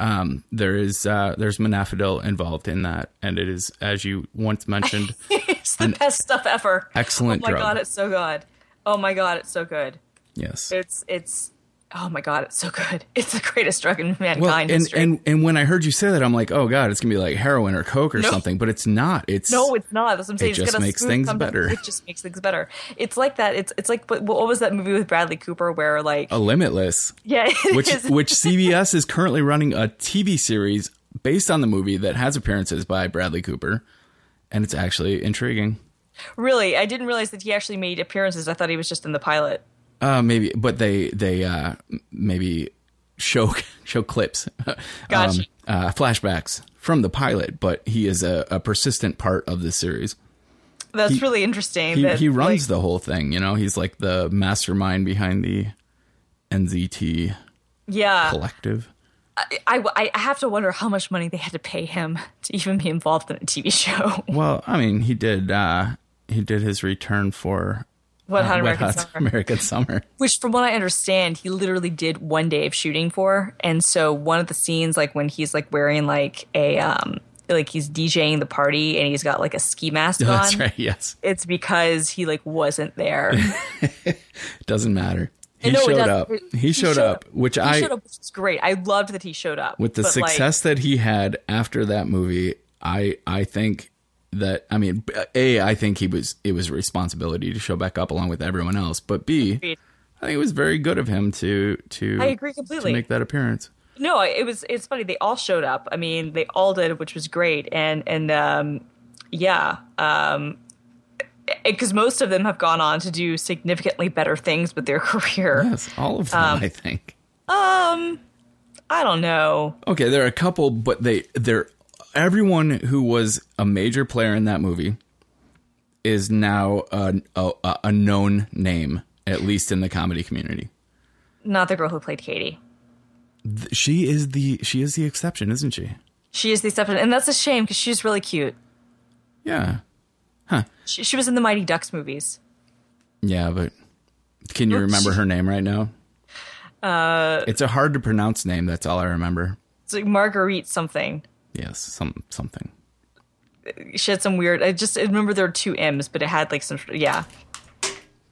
Um there is uh there's Modafinil involved in that and it is as you once mentioned <laughs> it's the best stuff ever. excellent Oh my drug. god, it's so good. Oh my god, it's so good. yes. It's it's oh my god, it's so good. <laughs> It's the greatest drug in mankind Well, and, history. and and when I heard you say that, I'm like, oh god, it's gonna be like heroin or coke or No. something, but it's not. It's no, it's not. That's what I'm saying. It It's just a makes things better. It just makes things better. It's like that. It's it's like what, what was that movie with Bradley Cooper where like a limitless, yeah, <laughs> which is. which <laughs> CBS is currently running a TV series based on the movie that has appearances by Bradley Cooper, and it's actually intriguing. really I didn't realize that he actually made appearances. I thought he was just in the pilot. Uh, maybe, but they they uh, maybe show <laughs> show clips, <laughs> Gotcha. um, uh, flashbacks from the pilot, but he is a, a persistent part of the series. That's He- really interesting. He that, he runs like, the whole thing. You know, he's like the mastermind behind the NZT yeah. collective. I, I I have to wonder how much money they had to pay him <laughs> to even be involved in a TV show. Well, I mean, he did. uh He did his return for What uh, Hot Wet American Hot Summer? American Summer. Which, from what I understand, he literally did one day of shooting for. And so one of the scenes, like when he's like wearing like a um like he's DJing the party and he's got like a ski mask <laughs> That's on. right. Yes, It's because he like wasn't there. <laughs> doesn't matter. He No, showed up. He He showed showed up, which he I showed up, which was great. I loved that he showed up with the But, like, success that he had after that movie. I I think that I mean, a I think he was it was a responsibility to show back up along with everyone else, but b Agreed. I think it was very good of him to to I agree to completely. make that appearance. No, it was it's funny. They all showed up. I mean, they all did, which was great. And and um, yeah, um, because most of them have gone on to do significantly better things with their <laughs> career. Yes, all of them. Um, I think. Um, I don't know. Okay, there are a couple, but they they're everyone who was a major player in that movie is now a, a, a known name, at least in the comedy community. Not the girl who played Katie. Th- She is the she is the exception, isn't she? She is the exception, and that's a shame because she's really cute. Yeah, She, she was in the Mighty Ducks movies. yeah, but can you remember her name right now? Uh, it's a hard to pronounce name. That's all I remember. It's like Marguerite something. Yes, some something. She had some weird. I just I remember there were two M's, but it had like some. Yeah,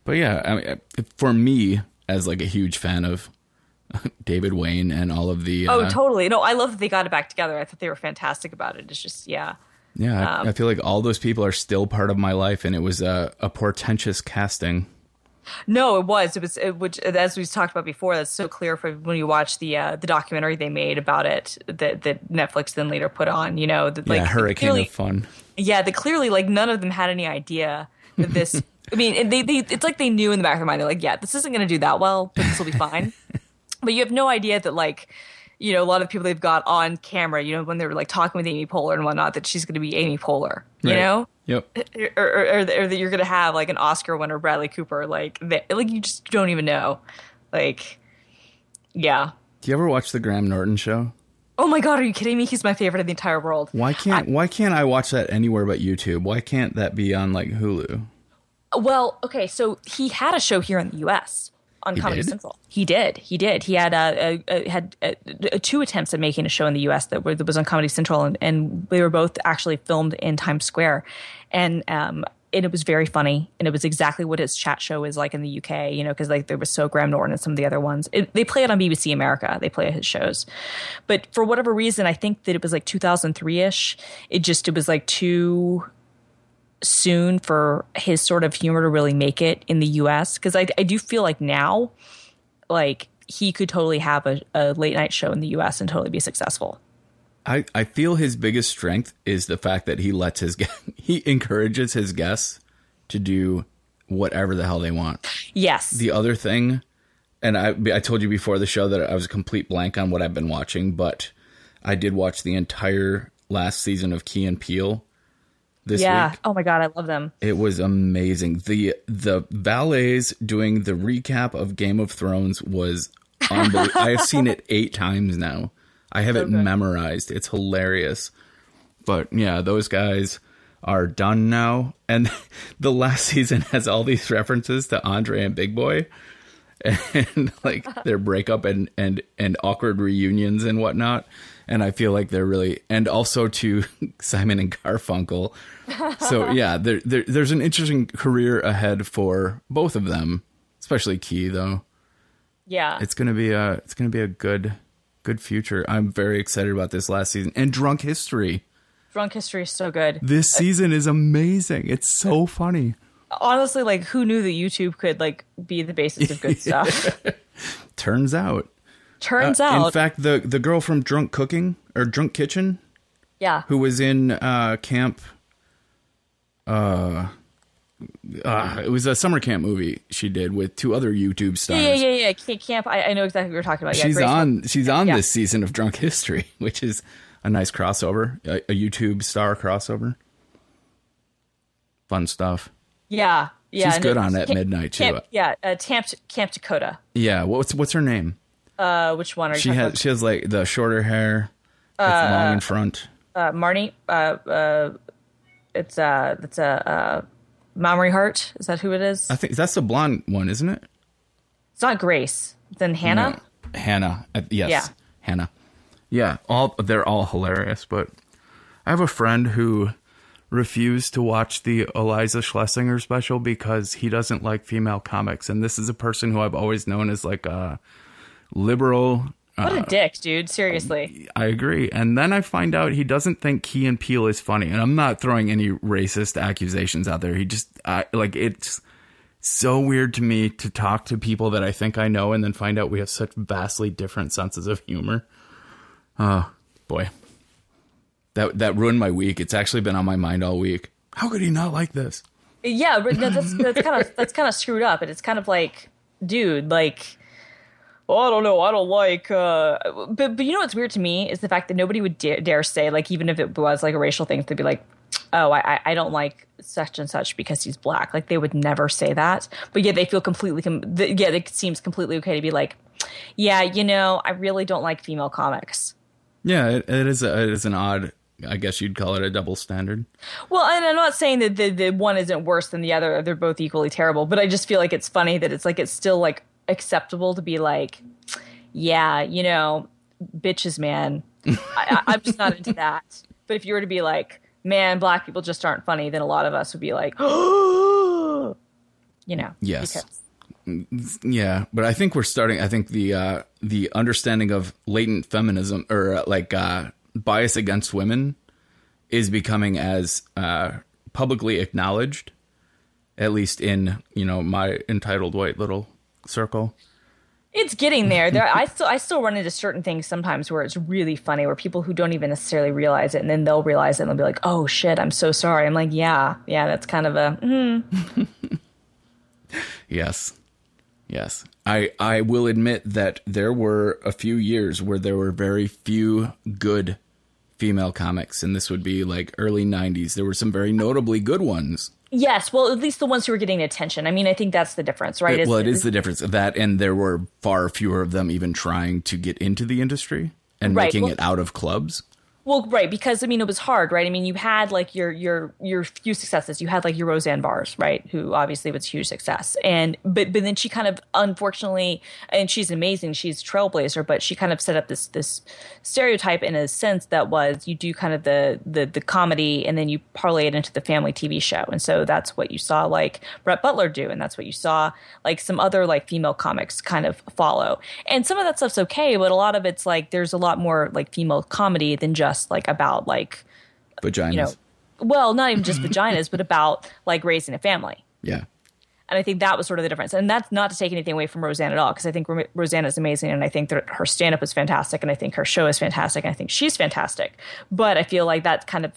But yeah, I mean, for me as like a huge fan of <laughs> David Wain and all of the Oh, uh, totally. No, I love that they got it back together. I thought they were fantastic about it. It's just, yeah. yeah, I, I feel like all those people are still part of my life, and it was a, a portentous casting. No, it was. It was, it, which as we've talked about before, that's so clear for when you watch the uh, the documentary they made about it that that Netflix then later put on. You know, that, like Hurricane clearly, of Fun. yeah, that clearly like none of them had any idea that this. <laughs> I mean, they, they it's like they knew in the back of their mind. They're like, yeah, this isn't going to do that well, but this will be fine. <laughs> but you have no idea that like. You know, a lot of people they've got on camera, you know, when they were like talking with Amy Poehler and whatnot, that she's going to be Amy Poehler, you Right. know? Yep. <laughs> or, or, or, that you're gonna have like an Oscar winner Bradley Cooper like like you just don't even know like yeah Do you ever watch the Graham Norton show? oh my god are you kidding me he's my favorite in the entire world Why can't Why can't I watch that anywhere but YouTube? Why can't that be on like Hulu? well okay so he had a show here in the U.S. on He Comedy did? Central he did he did he had uh, had uh, two attempts at making a show in the U.S. that, were, that was on Comedy Central and, and they were both actually filmed in Times Square and um and it was very funny, and it was exactly what his chat show is like in the UK, you know, because like there was so Graham Norton and some of the other ones. It, they play it on BBC America. They play his shows, but for whatever reason, I think that it was like 2003 ish. It just it was like too soon for his sort of humor to really make it in the US because I, I do feel like now like he could totally have a, a late night show in the US and totally be successful. I, I feel his biggest strength is the fact that he lets his <laughs> he encourages his guests to do whatever the hell they want. Yes. The other thing, and I I told you before the show that I was a complete blank on what I've been watching, but I did watch the entire last season of Key and Peele this yeah. week. Oh my god, I love them. It was amazing. The the valets doing the recap of Game of Thrones was unbelievable. I have seen it eight times now. I have it good. memorized. It's hilarious. But yeah, those guys are done now. And <laughs> the last season has all these references to Andre and Big Boi. <laughs> And like their breakup and, and, and awkward reunions and whatnot. And I feel like they're really and also to <laughs> Simon and Garfunkel. So <laughs> yeah, there, there there's an interesting career ahead for both of them, especially Key though. Yeah. It's gonna be a it's gonna be a good good future. I'm very excited about this last season and Drunk History. Drunk History is so good. This season is amazing. It's so funny. honestly like who knew that youtube could like be the basis of good <laughs> stuff Turns out. Turns Uh, out in fact, the the girl from Drunk Cooking or Drunk Kitchen yeah who was in uh, camp. Uh, uh, it was a summer camp movie she did with two other YouTube stars. yeah yeah yeah camp I, I know exactly what you're talking about yeah, she's on. She's on Yeah. this season of Drunk History, <laughs> which is a nice crossover, a, a YouTube star crossover. Fun stuff. yeah yeah She's good on at Camp- midnight, too. camp, yeah uh, camp camp Takota Yeah. What's what's her name? Uh which one are you She has she has like the shorter hair, it's long in front. about? uh marnie uh uh it's uh it's a uh, Mamrie Hart is that who it is I think that's the blonde one, isn't it? it's not grace then hannah No. Hannah. Uh, yes. Yeah. Hannah. Yeah. All they're all hilarious, but I have a friend who refused to watch the Iliza Shlesinger special because he doesn't like female comics, and this is a person who I've always known as like a liberal. what a uh, dick dude seriously I agree. And then I find out he doesn't think Key and Peele is funny, and I'm not throwing any racist accusations out there. He just I, like it's so weird to me to talk to people that I think I know and then find out we have such vastly different senses of humor. Oh boy, that that ruined my week. It's actually been on my mind all week. How could he not like this? Yeah, but no, that's that's kind of that's kind of screwed up, and it's kind of like, dude, like, well, I don't know, I don't like, uh, but but you know what's weird to me is the fact that nobody would dare, dare say like even if it was like a racial thing, they'd be like, oh, I, I don't like such and such because he's black. Like they would never say that, but yet they feel completely. Com- the, yeah, it seems completely okay to be like, yeah, you know, I really don't like female comics. Yeah, it, it is. A, it is an odd. I guess you'd call it a double standard. Well, and I'm not saying that the, the one isn't worse than the other. They're both equally terrible. But I just feel like it's funny that it's like it's still like acceptable to be like, yeah, you know, bitches, man. I, I'm just not into that. But if you were to be like, man, black people just aren't funny, then a lot of us would be like, <gasps> you know, Yes. because- Yeah, but I think we're starting. I think the uh, the understanding of latent feminism or uh, like uh, bias against women is becoming as uh, publicly acknowledged, at least in you know my entitled white little circle. It's getting there. There, I still, I still run into certain things sometimes where it's really funny, where people who don't even necessarily realize it, and then they'll realize it, and they'll be like, "Oh shit, I'm so sorry." I'm like, "Yeah, yeah, that's kind of a." mm. <laughs> Yes. Yes. I I will admit that there were a few years where there were very few good female comics and this would be like early 90s. There were some very notably good ones. Yes, well, at least the ones who were getting attention. I mean, I think that's the difference, right? well, it is the difference that and there were far fewer of them even trying to get into the industry and Right, making well- it out of clubs. Well, right, because I mean it was hard, right? I mean, you had like your your your few successes. You had like your Roseanne Barrs, right? Who obviously was a huge success, and but but then she kind of unfortunately, and she's amazing. She's trailblazer, but she kind of set up this this stereotype in a sense that was you do kind of the the the comedy, and then you parlay it into the family TV show, and so that's what you saw like Brett Butler do, and that's what you saw like some other like female comics kind of follow, and some of that stuff's okay, but a lot of it's like there's a lot more like female comedy than just like about like Vaginas. you know well not even just vaginas but about like raising a family yeah. And i think that was sort of the difference. And that's not to take anything away from roseanne at all because i think Ro- roseanne is amazing and i think that her stand-up is fantastic and i think her show is fantastic and i think she's fantastic. But i feel like that kind of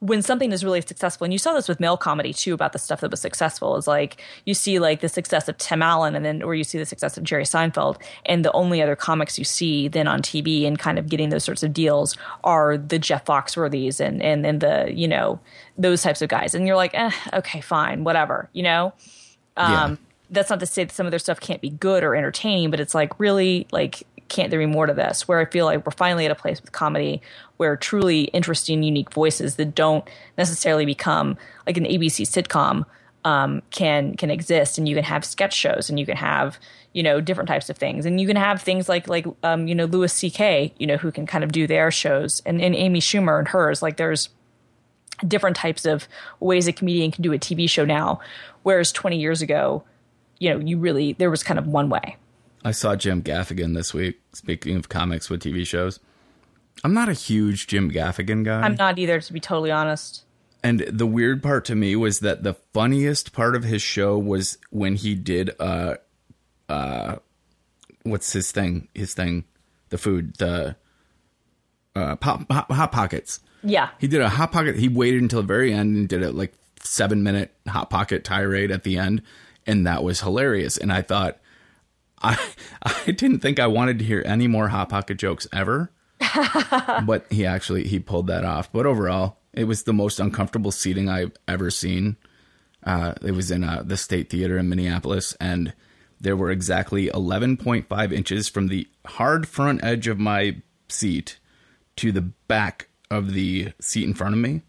when something is really successful and you saw this with male comedy too about the stuff that was successful is like you see like the success of tim allen and then or you see the success of jerry seinfeld and the only other comics you see then on tv and kind of getting those sorts of deals are the jeff foxworthys and and, and the you know those types of guys. And you're like eh, okay fine whatever you know yeah. um, that's not to say that some of their stuff can't be good or entertaining, but it's like really like can't there be more to this? Where I feel like we're finally at a place with comedy where truly interesting, unique voices that don't necessarily become like an ABC sitcom um, can can exist, and you can have sketch shows, and you can have you know different types of things, and you can have things like like um, you know Louis C.K. you know who can kind of do their shows, and, and Amy Schumer and hers. Like there's different types of ways a comedian can do a TV show now, whereas 20 years ago, you know, you really there was kind of one way. I saw Jim Gaffigan this week. Speaking of comics with TV shows, I'm not a huge Jim Gaffigan guy. I'm not either, to be totally honest. And the weird part to me was that the funniest part of his show was when he did uh uh what's his thing? His thing, the food, the uh pop, hot, hot pockets. Yeah, He did a hot pocket. He waited until the very end and did a like seven minute hot pocket tirade at the end, and that was hilarious. And I thought, <laughs> I I didn't think I wanted to hear any more hot pocket jokes ever, <laughs> but he actually he pulled that off. But overall, it was the most uncomfortable seating I've ever seen. Uh, it was in uh, the State Theater in Minneapolis, and there were exactly 11.5 inches from the hard front edge of my seat to the back of the seat in front of me.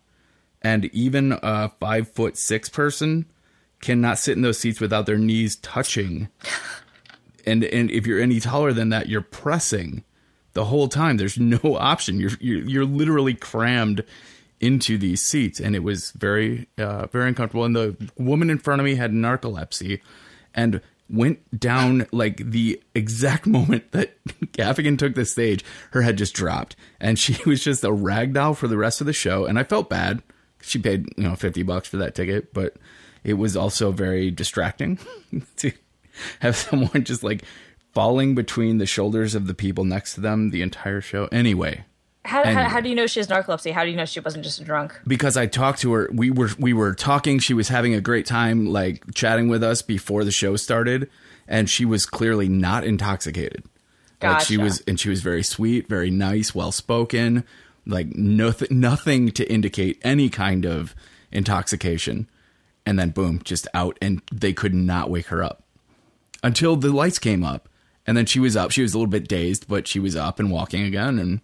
And even a five foot six person cannot sit in those seats without their knees touching. <laughs> And and if you're any taller than that, you're pressing the whole time. There's no <laughs> option. You're you're, you're literally crammed into these seats, and it was very uh, very uncomfortable. And the woman in front of me had narcolepsy, and went down like the exact <laughs> moment that Gaffigan took the stage. Her head just dropped, and she <laughs> was just a rag doll for the rest of the show. And I felt bad. She paid you know fifty bucks for that ticket, but it was also very distracting <laughs> to have someone just like falling between the shoulders of the people next to them the entire show. Anyway, how, how, how do you know she has narcolepsy? How do you know she wasn't just a drunk? because I talked to her, we were we were talking. She was having a great time, like chatting with us before the show started, and she was clearly not intoxicated. Like she was, and she was very sweet, very nice, well spoken, like nothing, nothing to indicate any kind of intoxication, and then boom, just out, and they could not wake her up until the lights came up, and then she was up. She was a little bit dazed, but she was up and walking again, and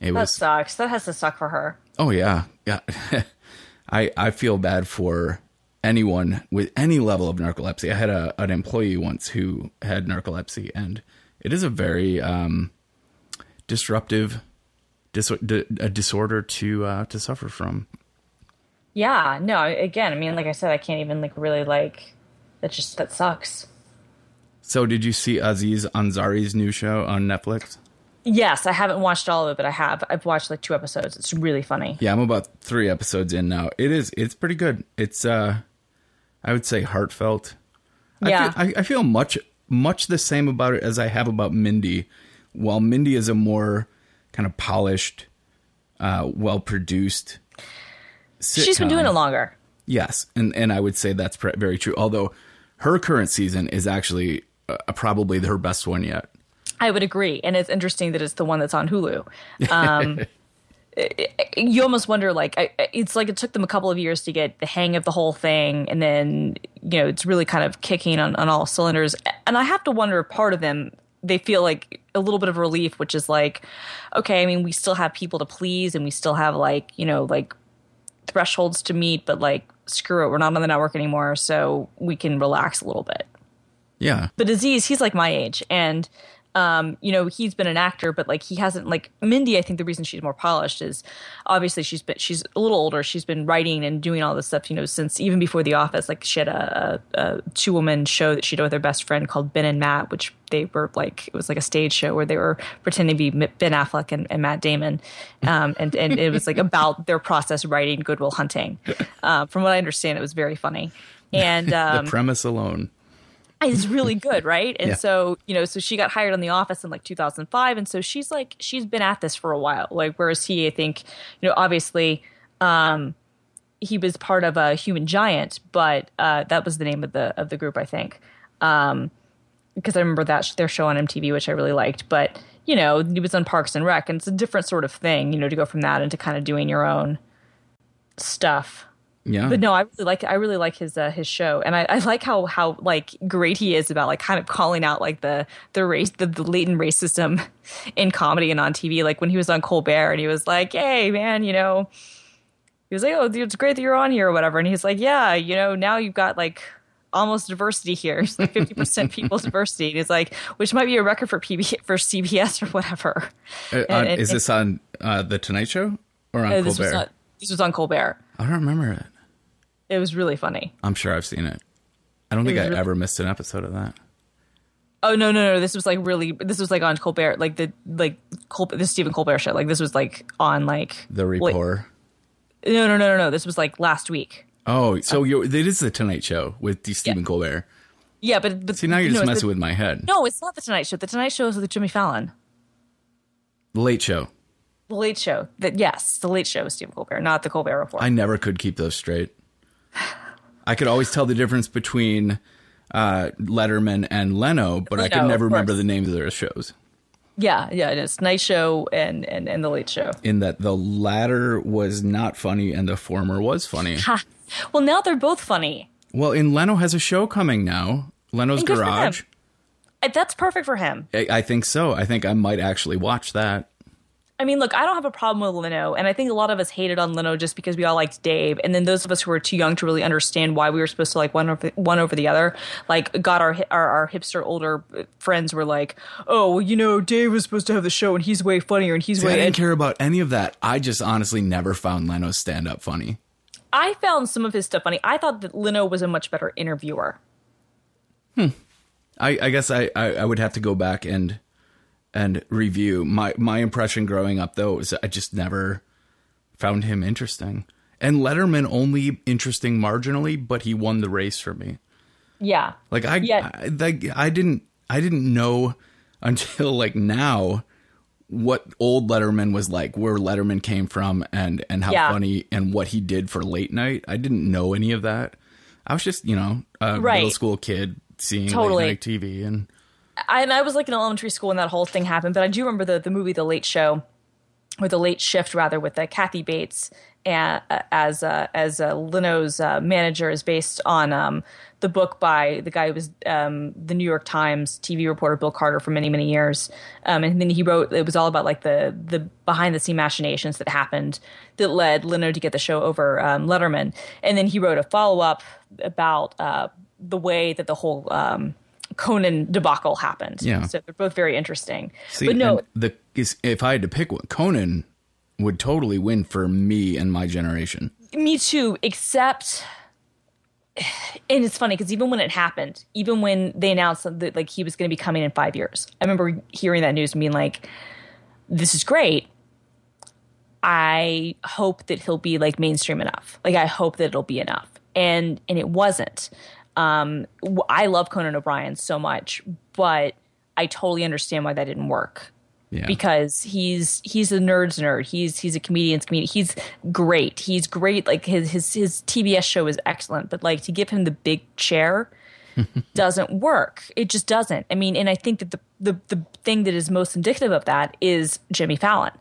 it That was sucks. That has to suck for her. Oh yeah, yeah. <laughs> I I feel bad for anyone with any level of narcolepsy. I had a an employee once who had narcolepsy, and it is a very um, disruptive dis- di- a disorder to uh, to suffer from. Yeah, no, again, I mean, like I said, I can't even like really like that just that sucks. So, did you see Aziz Ansari's new show on Netflix? Yes, I haven't watched all of it, but I have. I've watched like two episodes. It's really funny. Yeah, I'm about three episodes in now. It is it's pretty good. It's uh, I would say heartfelt. Yeah. I feel, I, I feel much much the same about it as I have about Mindy. While Mindy is a more kind of polished, uh, well produced. She's been doing it longer. Yes, and and I would say that's very true. Although her current season is actually uh, probably her best one yet. I would agree, and it's interesting that it's the one that's on Hulu. Um, <laughs> you almost wonder, like, I, it's like it took them a couple of years to get the hang of the whole thing, and then you know it's really kind of kicking on, on all cylinders. And I have to wonder, part of them they feel like a little bit of relief, which is like, okay, I mean, we still have people to please, and we still have like you know like thresholds to meet, but like screw it, we're not on the network anymore, so we can relax a little bit. Yeah, But Aziz, he's like my age, and um, you know, he's been an actor, but like he hasn't like Mindy. I think the reason she's more polished is obviously she's been she's a little older. She's been writing and doing all this stuff, you know, since even before The Office. Like she had a, a, a two woman show that she did with her best friend called Ben and Matt, which they were like it was like a stage show where they were pretending to be Ben Affleck and, and Matt Damon, um, and and it was like about their process writing Good Will Hunting. Uh, from what I understand, it was very funny. And <laughs> um, the premise alone. Is really good, right? And Yeah. so, you know, so she got hired on The Office in like 2005. And so she's like, she's been at this for a while. Like, whereas he, I think, you know, obviously, um, he was part of a human giant, but uh, that was the name of the of the group, I think. Um, because I remember that sh- their show on MTV, which I really liked. But you know, he was on Parks and Rec, and it's a different sort of thing, you know, to go from that into kind of doing your own stuff. Yeah, But no, I really like I really like his uh, his show, and I, I like how how like great he is about like kind of calling out like the the race the, the latent racism in comedy and on TV. Like when he was on Colbert, and he was like, "Hey, man, you know," he was like, "Oh, dude, it's great that you're on here or whatever," and he's like, "Yeah, you know, now you've got like." Almost diversity here. <laughs> It's like fifty percent people <laughs> diversity. And it's like, which might be a record for PB for CBS or whatever. Uh, and- on- and- is this on uh, the Tonight Show or on Uh, this Colbert? was not, this was on Colbert. I don't remember it. It was really funny. I'm sure I've seen it. I don't think I really- ever missed an episode of that. Oh no no no! This was like really. This was like on Colbert, like the like Col- this Stephen Colbert show. Like this was like on like The wait- Report. no no no no no. This was like last week. Oh, so uh, you it is the Tonight Show with the Stephen Colbert. Yeah, but but See, now you're just messing the- with my head. No, it's not the Tonight Show. The Tonight Show is with Jimmy Fallon. The Late Show. The Late Show. That yes, the Late Show is Stephen Colbert, not the Colbert Report. I never could keep those straight. I could always tell the difference between uh, Letterman and Leno, but I could never remember the names of their shows. yeah, yeah, it is Night Show and and and the Late Show. In that the latter was not funny and the former was funny. Ha. Well, now they're both funny. Well, in Leno has a show coming now. Leno's And Garage. That's perfect for him. I, I think so. I think I might actually watch that. I mean, look, I don't have a problem with Leno, and I think a lot of us hated on Leno just because we all liked Dave, and then those of us who were too young to really understand why we were supposed to like one over one over the other, like got our our, our hipster older friends were like, oh, well, you know, Dave was supposed to have the show, and he's way funnier, and he's See, I didn't And care about any of that. I just honestly never found Leno's stand up funny. I found some of his stuff funny. I thought that Leno was a much better interviewer. Hmm. I, I guess I, I, I would have to go back and and review my my impression growing up though is I just never found him interesting. And Letterman only interesting marginally, but he won the race for me. Yeah, Like I, Yeah. I like I didn't I didn't know <laughs> until like now what old Letterman was like, where Letterman came from and and how Yeah. funny and what he did for late night. I didn't know any of that. I was just, you know, a Right. middle school kid seeing Totally. late night TV and I, and I was like in elementary school when that whole thing happened, but I do remember the the movie The Late Show. or the late shift rather with uh, Kathy Bates and, uh, as uh, as uh, Leno's uh, manager is based on um, the book by the guy who was um, the New York Times TV reporter Bill Carter for many many years, um, and then he wrote it was all about like the the behind the scene machinations that happened that led Leno to get the show over um, Letterman, and then he wrote a follow up about uh, the way that the whole um, Conan debacle happened. Yeah. so they're both very interesting. See, but no, the if I had to pick one, Conan would totally win for me and my generation. Me too, except and it's funny because even when it happened, even when they announced that like he was going to be coming in five years, I remember hearing that news and being like, "This is great." I hope that he'll be like mainstream enough. Like I hope that it'll be enough, and and it wasn't. Um, I love Conan O'Brien so much, but I totally understand why that didn't work Yeah. because he's he's a nerd's nerd. He's he's a comedian's comedian. He's great. He's great. Like his his his TBS show is excellent, but like to give him the big chair <laughs> doesn't work. It just doesn't. I mean, and I think that the the the thing that is most indicative of that is Jimmy Fallon.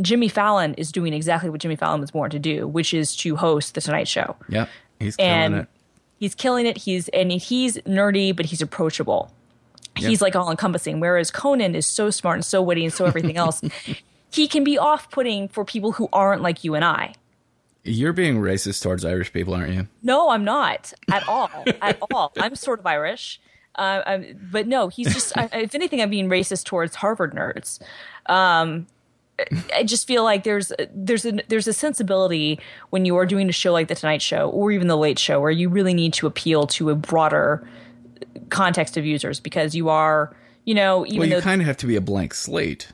Jimmy Fallon is doing exactly what Jimmy Fallon was born to do, which is to host the Tonight Show Yep. He's killing and it. He's killing it. He's and he's nerdy, but he's approachable. He's like all encompassing. Whereas Conan is so smart and so witty and so everything else. <laughs> he can be off putting for people who aren't like you and I. You're being racist towards Irish people, aren't you? No, I'm not at all. <laughs> at all. I'm sort of Irish. Uh, I'm, but no, he's just. I, if anything, I'm being racist towards Harvard nerds. Um, I just feel like there's there's a there's a sensibility when you are doing a show like the Tonight Show or even the Late Show where you really need to appeal to a broader context of users because you are you know even Well, you kind of have to be a blank slate.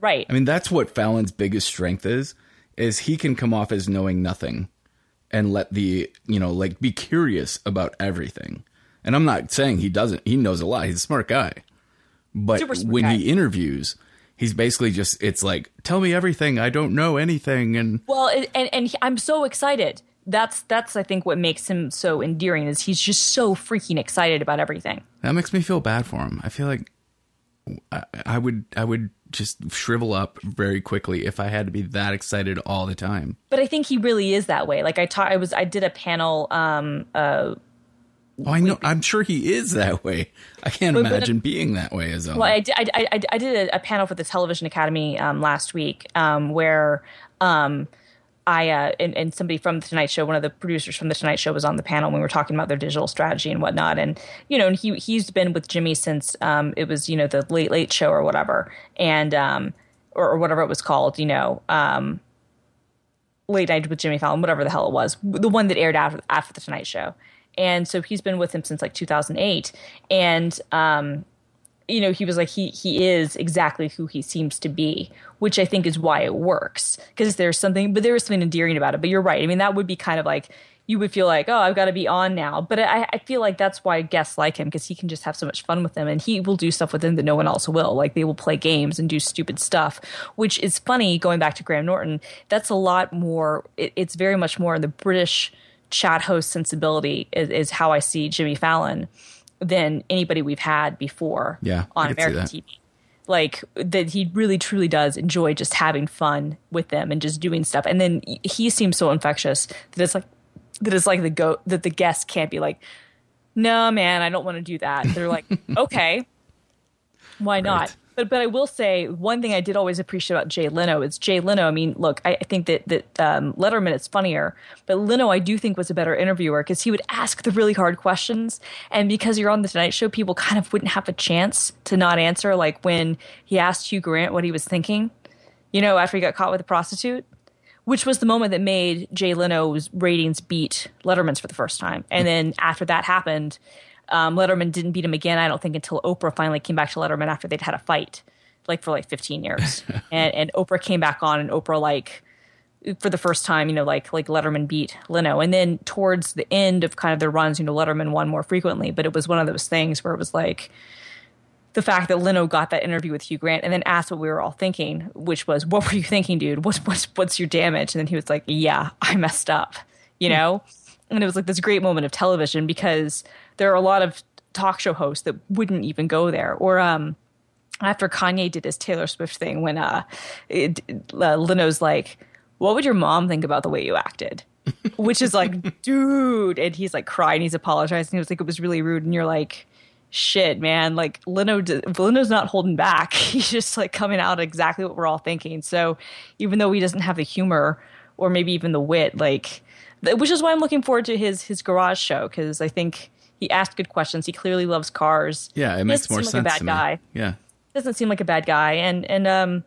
right I mean, that's what Fallon's biggest strength is, is he can come off as knowing nothing and let the, you know, like be curious about everything. And I'm not saying he doesn't. He knows a lot. He's a smart guy. But Super smart when guy. he interviews, he's basically just it's like, "Tell me everything. I don't know anything." And Well, and and he, I'm so excited. That's that's I think what makes him so endearing is he's just so freaking excited about everything. that makes me feel bad for him. I feel like I, I would I would just shrivel up very quickly if I had to be that excited all the time. But I think he really is that way. Like I taught, I was I did a panel. Um, uh, Oh, I know. I'm sure he is that way. I can't But- but- imagine being that way as well. well, I did I, I, I did a, a panel for the Television Academy um, last week um, where um, I uh, and, and somebody from the Tonight Show, one of the producers from the Tonight Show, was on the panel. when We were talking about their digital strategy and whatnot, and you know, and he he's been with Jimmy since um, it was you know the Late Late Show or whatever, and um, or, or whatever it was called, you know. Um, Late Night with Jimmy Fallon, whatever the hell it was, the one that aired after after the Tonight Show, and so he's been with him since like 2008, and um, you know, he was like he he is exactly who he seems to be, which I think is why it works because there's something, but there is something endearing about it. But you're right. I mean, that would be kind of like you would feel like, oh, I've got to be on now. But I, I feel like that's why guests like him because he can just have so much fun with them, and he will do stuff with them that no one else will. Like they will play games and do stupid stuff, which is funny. Going back to Graham Norton, that's a lot more. It, it's very much more in the British chat host sensibility is, is how I see Jimmy Fallon than anybody we've had before Yeah, on American. TV. Like that he really truly does enjoy just having fun with them and just doing stuff. And then he seems so infectious that it's like that it's like the go that the guests can't be like, no man, I don't want to do that. They're like, <laughs> okay, why not? But but I will say one thing I did always appreciate about Jay Leno is Jay Leno. I mean, look, I, I think that that um, Letterman is funnier, but Leno I do think was a better interviewer because he would ask the really hard questions, and because you're on the Tonight Show, people kind of wouldn't have a chance to not answer. Like when he asked Hugh Grant what he was thinking, you know, after he got caught with a prostitute. Which was the moment that made Jay Leno's ratings beat Letterman's for the first time. And then after that happened, um, Letterman didn't beat him again. I don't think until Oprah finally came back to Letterman after they'd had a fight, like for like 15 years. <laughs> and and Oprah came back on, and Oprah like for the first time, you know, like like Letterman beat Leno. And then towards the end of kind of their runs, you know, Letterman won more frequently. But it was one of those things where it was like the fact that Leno got that interview with Hugh Grant and then asked what we were all thinking, which was, "What were you thinking, dude? What's what's what's your damage?" And then he was like, "Yeah, I messed up," you know. And it was like this great moment of television because there are a lot of talk show hosts that wouldn't even go there. Or um, after Kanye did his Taylor Swift thing when uh, it, uh Leno's like, "What would your mom think about the way you acted?" <laughs> Which is like, dude, and he's like crying, he's apologizing. He was like, it was really rude, and you're like, shit, man. Like Leno, Leno's not holding back. <laughs> He's just like coming out exactly what we're all thinking. So even though he doesn't have the humor or maybe even the wit, like, which is why I'm looking forward to his his garage show because I think he asked good questions. He clearly loves cars. Yeah, it He makes doesn't more seem sense like a bad guy Yeah. doesn't seem like a bad guy and and um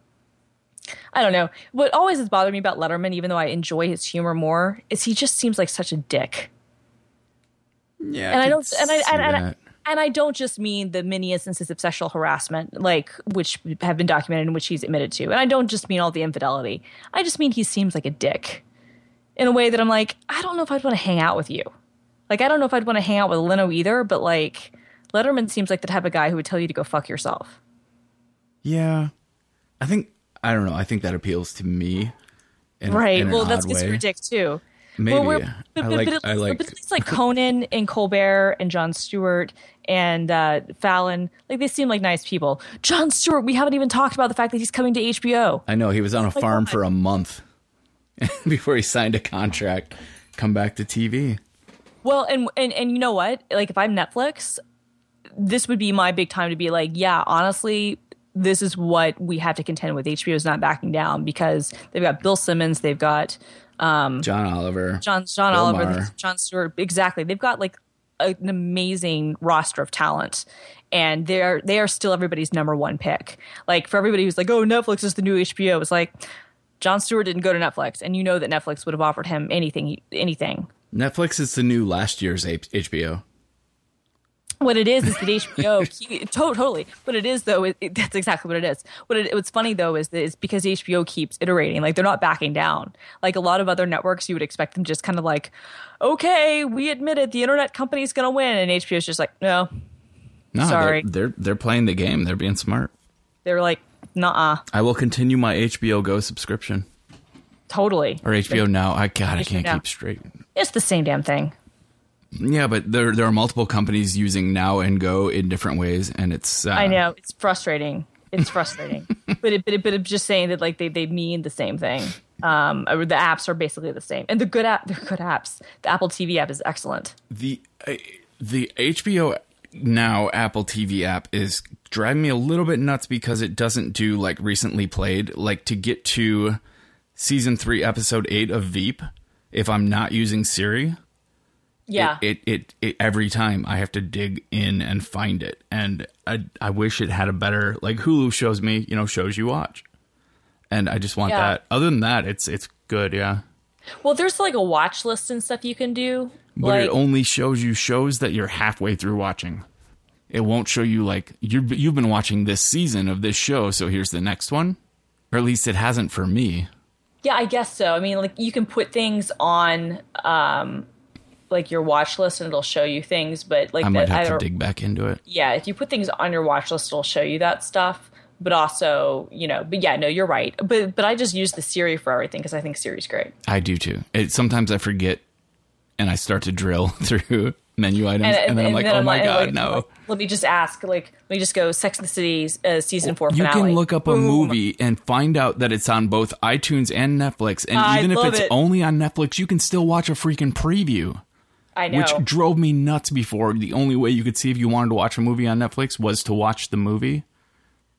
I don't know. What always has bothered me about Letterman, even though I enjoy his humor more, is he just seems like such a dick. Yeah. And I could don't and I and, and, that. and I don't just mean the many instances of sexual harassment, like which have been documented and which he's admitted to. And I don't just mean all the infidelity. I just mean he seems like a dick. In a way that I'm like, I don't know if I'd want to hang out with you. Like I don't know if I'd want to hang out with Leno either, but like Letterman seems like the type of guy who would tell you to go fuck yourself. Yeah. I think I don't know. I think that appeals to me. In, right. in well, that's because you're a dick too. Maybe. Well, I but, like. but, I like. but at least like Conan and Colbert and Jon Stewart and uh, Fallon, like they seem like nice people. Jon Stewart, we haven't even talked about the fact that he's coming to HBO. I know he was on a farm what? for a month <laughs> before he signed a contract. Come back to TV. Well, and and and you know what? Like if I'm Netflix, this would be my big time to be like, yeah, honestly, this is what we have to contend with. HBO is not backing down because they've got Bill Simmons, they've got um, John Oliver. John John Bill Oliver, Maher. Jon Stewart. Exactly. They've got like a- an amazing roster of talent. And they're they are still everybody's number one pick. Like for everybody who's like, oh, Netflix is the new HBO. It's like Jon Stewart didn't go to Netflix, and you know that Netflix would have offered him anything, anything. Netflix is the new last year's HBO. What it is is that <laughs> HBO keep, totally. What it is though, is, it, that's exactly what it is. What it, what's funny though is that it's because HBO keeps iterating. Like they're not backing down. Like a lot of other networks, you would expect them just kind of like, okay, we admit it, the internet company's gonna win, and HBO HBO's just like, no. No, Sorry. They're, they're they're playing the game. They're being smart. They're like, nah, I will continue my HBO Go subscription totally. or HBO Now. I God, I can't keep straight. It's the same damn thing. Yeah, but there there are multiple companies using Now and Go in different ways, and it's uh, I know it's frustrating. It's frustrating, <laughs> but it, but it, but it's just saying that like they they mean the same thing. Um, the apps are basically the same, and the good app, they're good apps. The Apple TV app is excellent. the uh, the HBO Now Apple TV app is driving me a little bit nuts because it doesn't do like recently played. Like to get to season three, episode eight of Veep, if I'm not using Siri, Yeah, it, it, it, it every time I have to dig in and find it. And I, I wish it had a better like Hulu shows me, you know, shows you watch. And I just want Yeah. that. Other than that, it's it's good, yeah. Well, there's like a watch list and stuff you can do. But like, it only shows you shows that you're halfway through watching. It won't show you like you you've been watching this season of this show, so here's the next one. Or at least it hasn't for me. yeah, I guess so. I mean, like you can put things on, um, like your watch list, and it'll show you things. But like, I might the- have I to dig back into it. yeah, if you put things on your watch list, it'll show you that stuff. But also, you know, but yeah, no, you're right. But but I just use the Siri for everything because I think Siri's great. I do too. It sometimes I forget and I start to drill <laughs> through menu items and, then I'm like, oh my like- god, like, no. Let me just ask. Like, let me just go. Sex and the City uh, season four You finale. can look up a Boom. movie and find out that it's on both iTunes and Netflix. And I even if it's it. only on Netflix, you can still watch a freaking preview. I know. which drove me nuts before. The only way you could see if you wanted to watch a movie on Netflix was to watch the movie.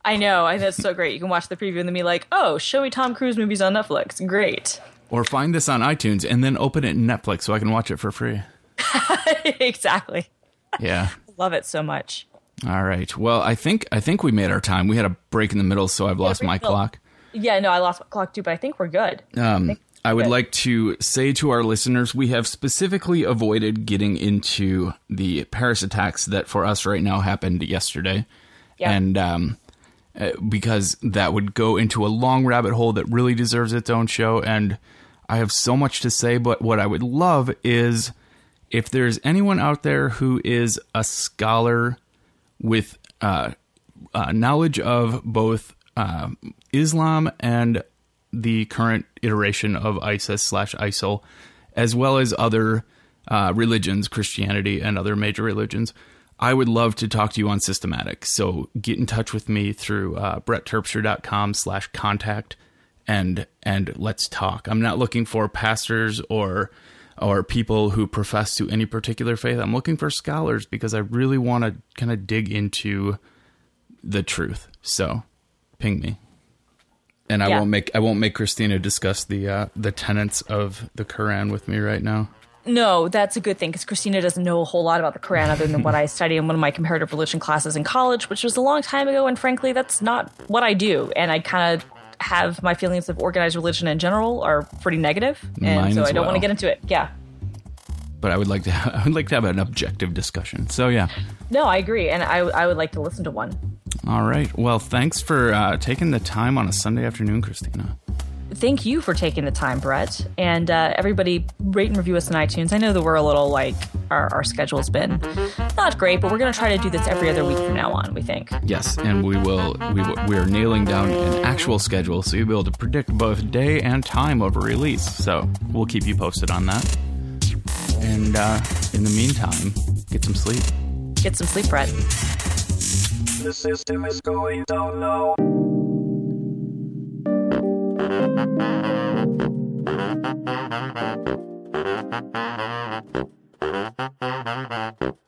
I know. I, that's so great. You can watch the preview and then be like, "Oh, show me Tom Cruise movies on Netflix." Great. Or find this on iTunes and then open it in Netflix so I can watch it for free. <laughs> exactly. Yeah. Love it so much. All right. Well, I think I think we made our time. We had a break in the middle, so I've lost my middle. clock. Yeah, no, I lost my clock too, but I think we're good. Um, I would Good. like to say to our listeners, we have specifically avoided getting into the Paris attacks that for us right now happened yesterday. Yeah. And um, uh, because that would go into a long rabbit hole that really deserves its own show. And I have so much to say, but what I would love is if there's anyone out there who is a scholar with uh, uh, knowledge of both uh, Islam and the current iteration of ISIS slash ISIL, as well as other uh, religions, Christianity and other major religions. I would love to talk to you on systematic. So get in touch with me through uh, brettterpstra.com slash contact and and let's talk. I'm not looking for pastors or or people who profess to any particular faith. I'm looking for scholars because I really want to kind of dig into the truth. So ping me. And I Yeah. won't make I won't make Christina discuss the uh, the tenets of the Quran with me right now. No, that's a good thing because Christina doesn't know a whole lot about the Quran other than what I study in one of my comparative religion classes in college, which was a long time ago. And frankly, that's not what I do. And I kind of have my feelings of organized religion in general are pretty negative, and Mine so I don't want to get into it. Yeah. But I would like to <laughs> I would like to have an objective discussion. So yeah. No, I agree, and I, I would like to listen to one. All right. Well, thanks for uh, taking the time on a Sunday afternoon, Christina. Thank you for taking the time, Brett. And uh, everybody, rate and review us on iTunes. I know that we're a little like our, our schedule's been not great, but we're going to try to do this every other week from now on. We think. Yes, and we will. We will, we are nailing down an actual schedule, so you'll be able to predict both day and time of a release. So we'll keep you posted on that. And uh, in the meantime, get some sleep. Get some sleep, Brett. The system is going down now. Thank you.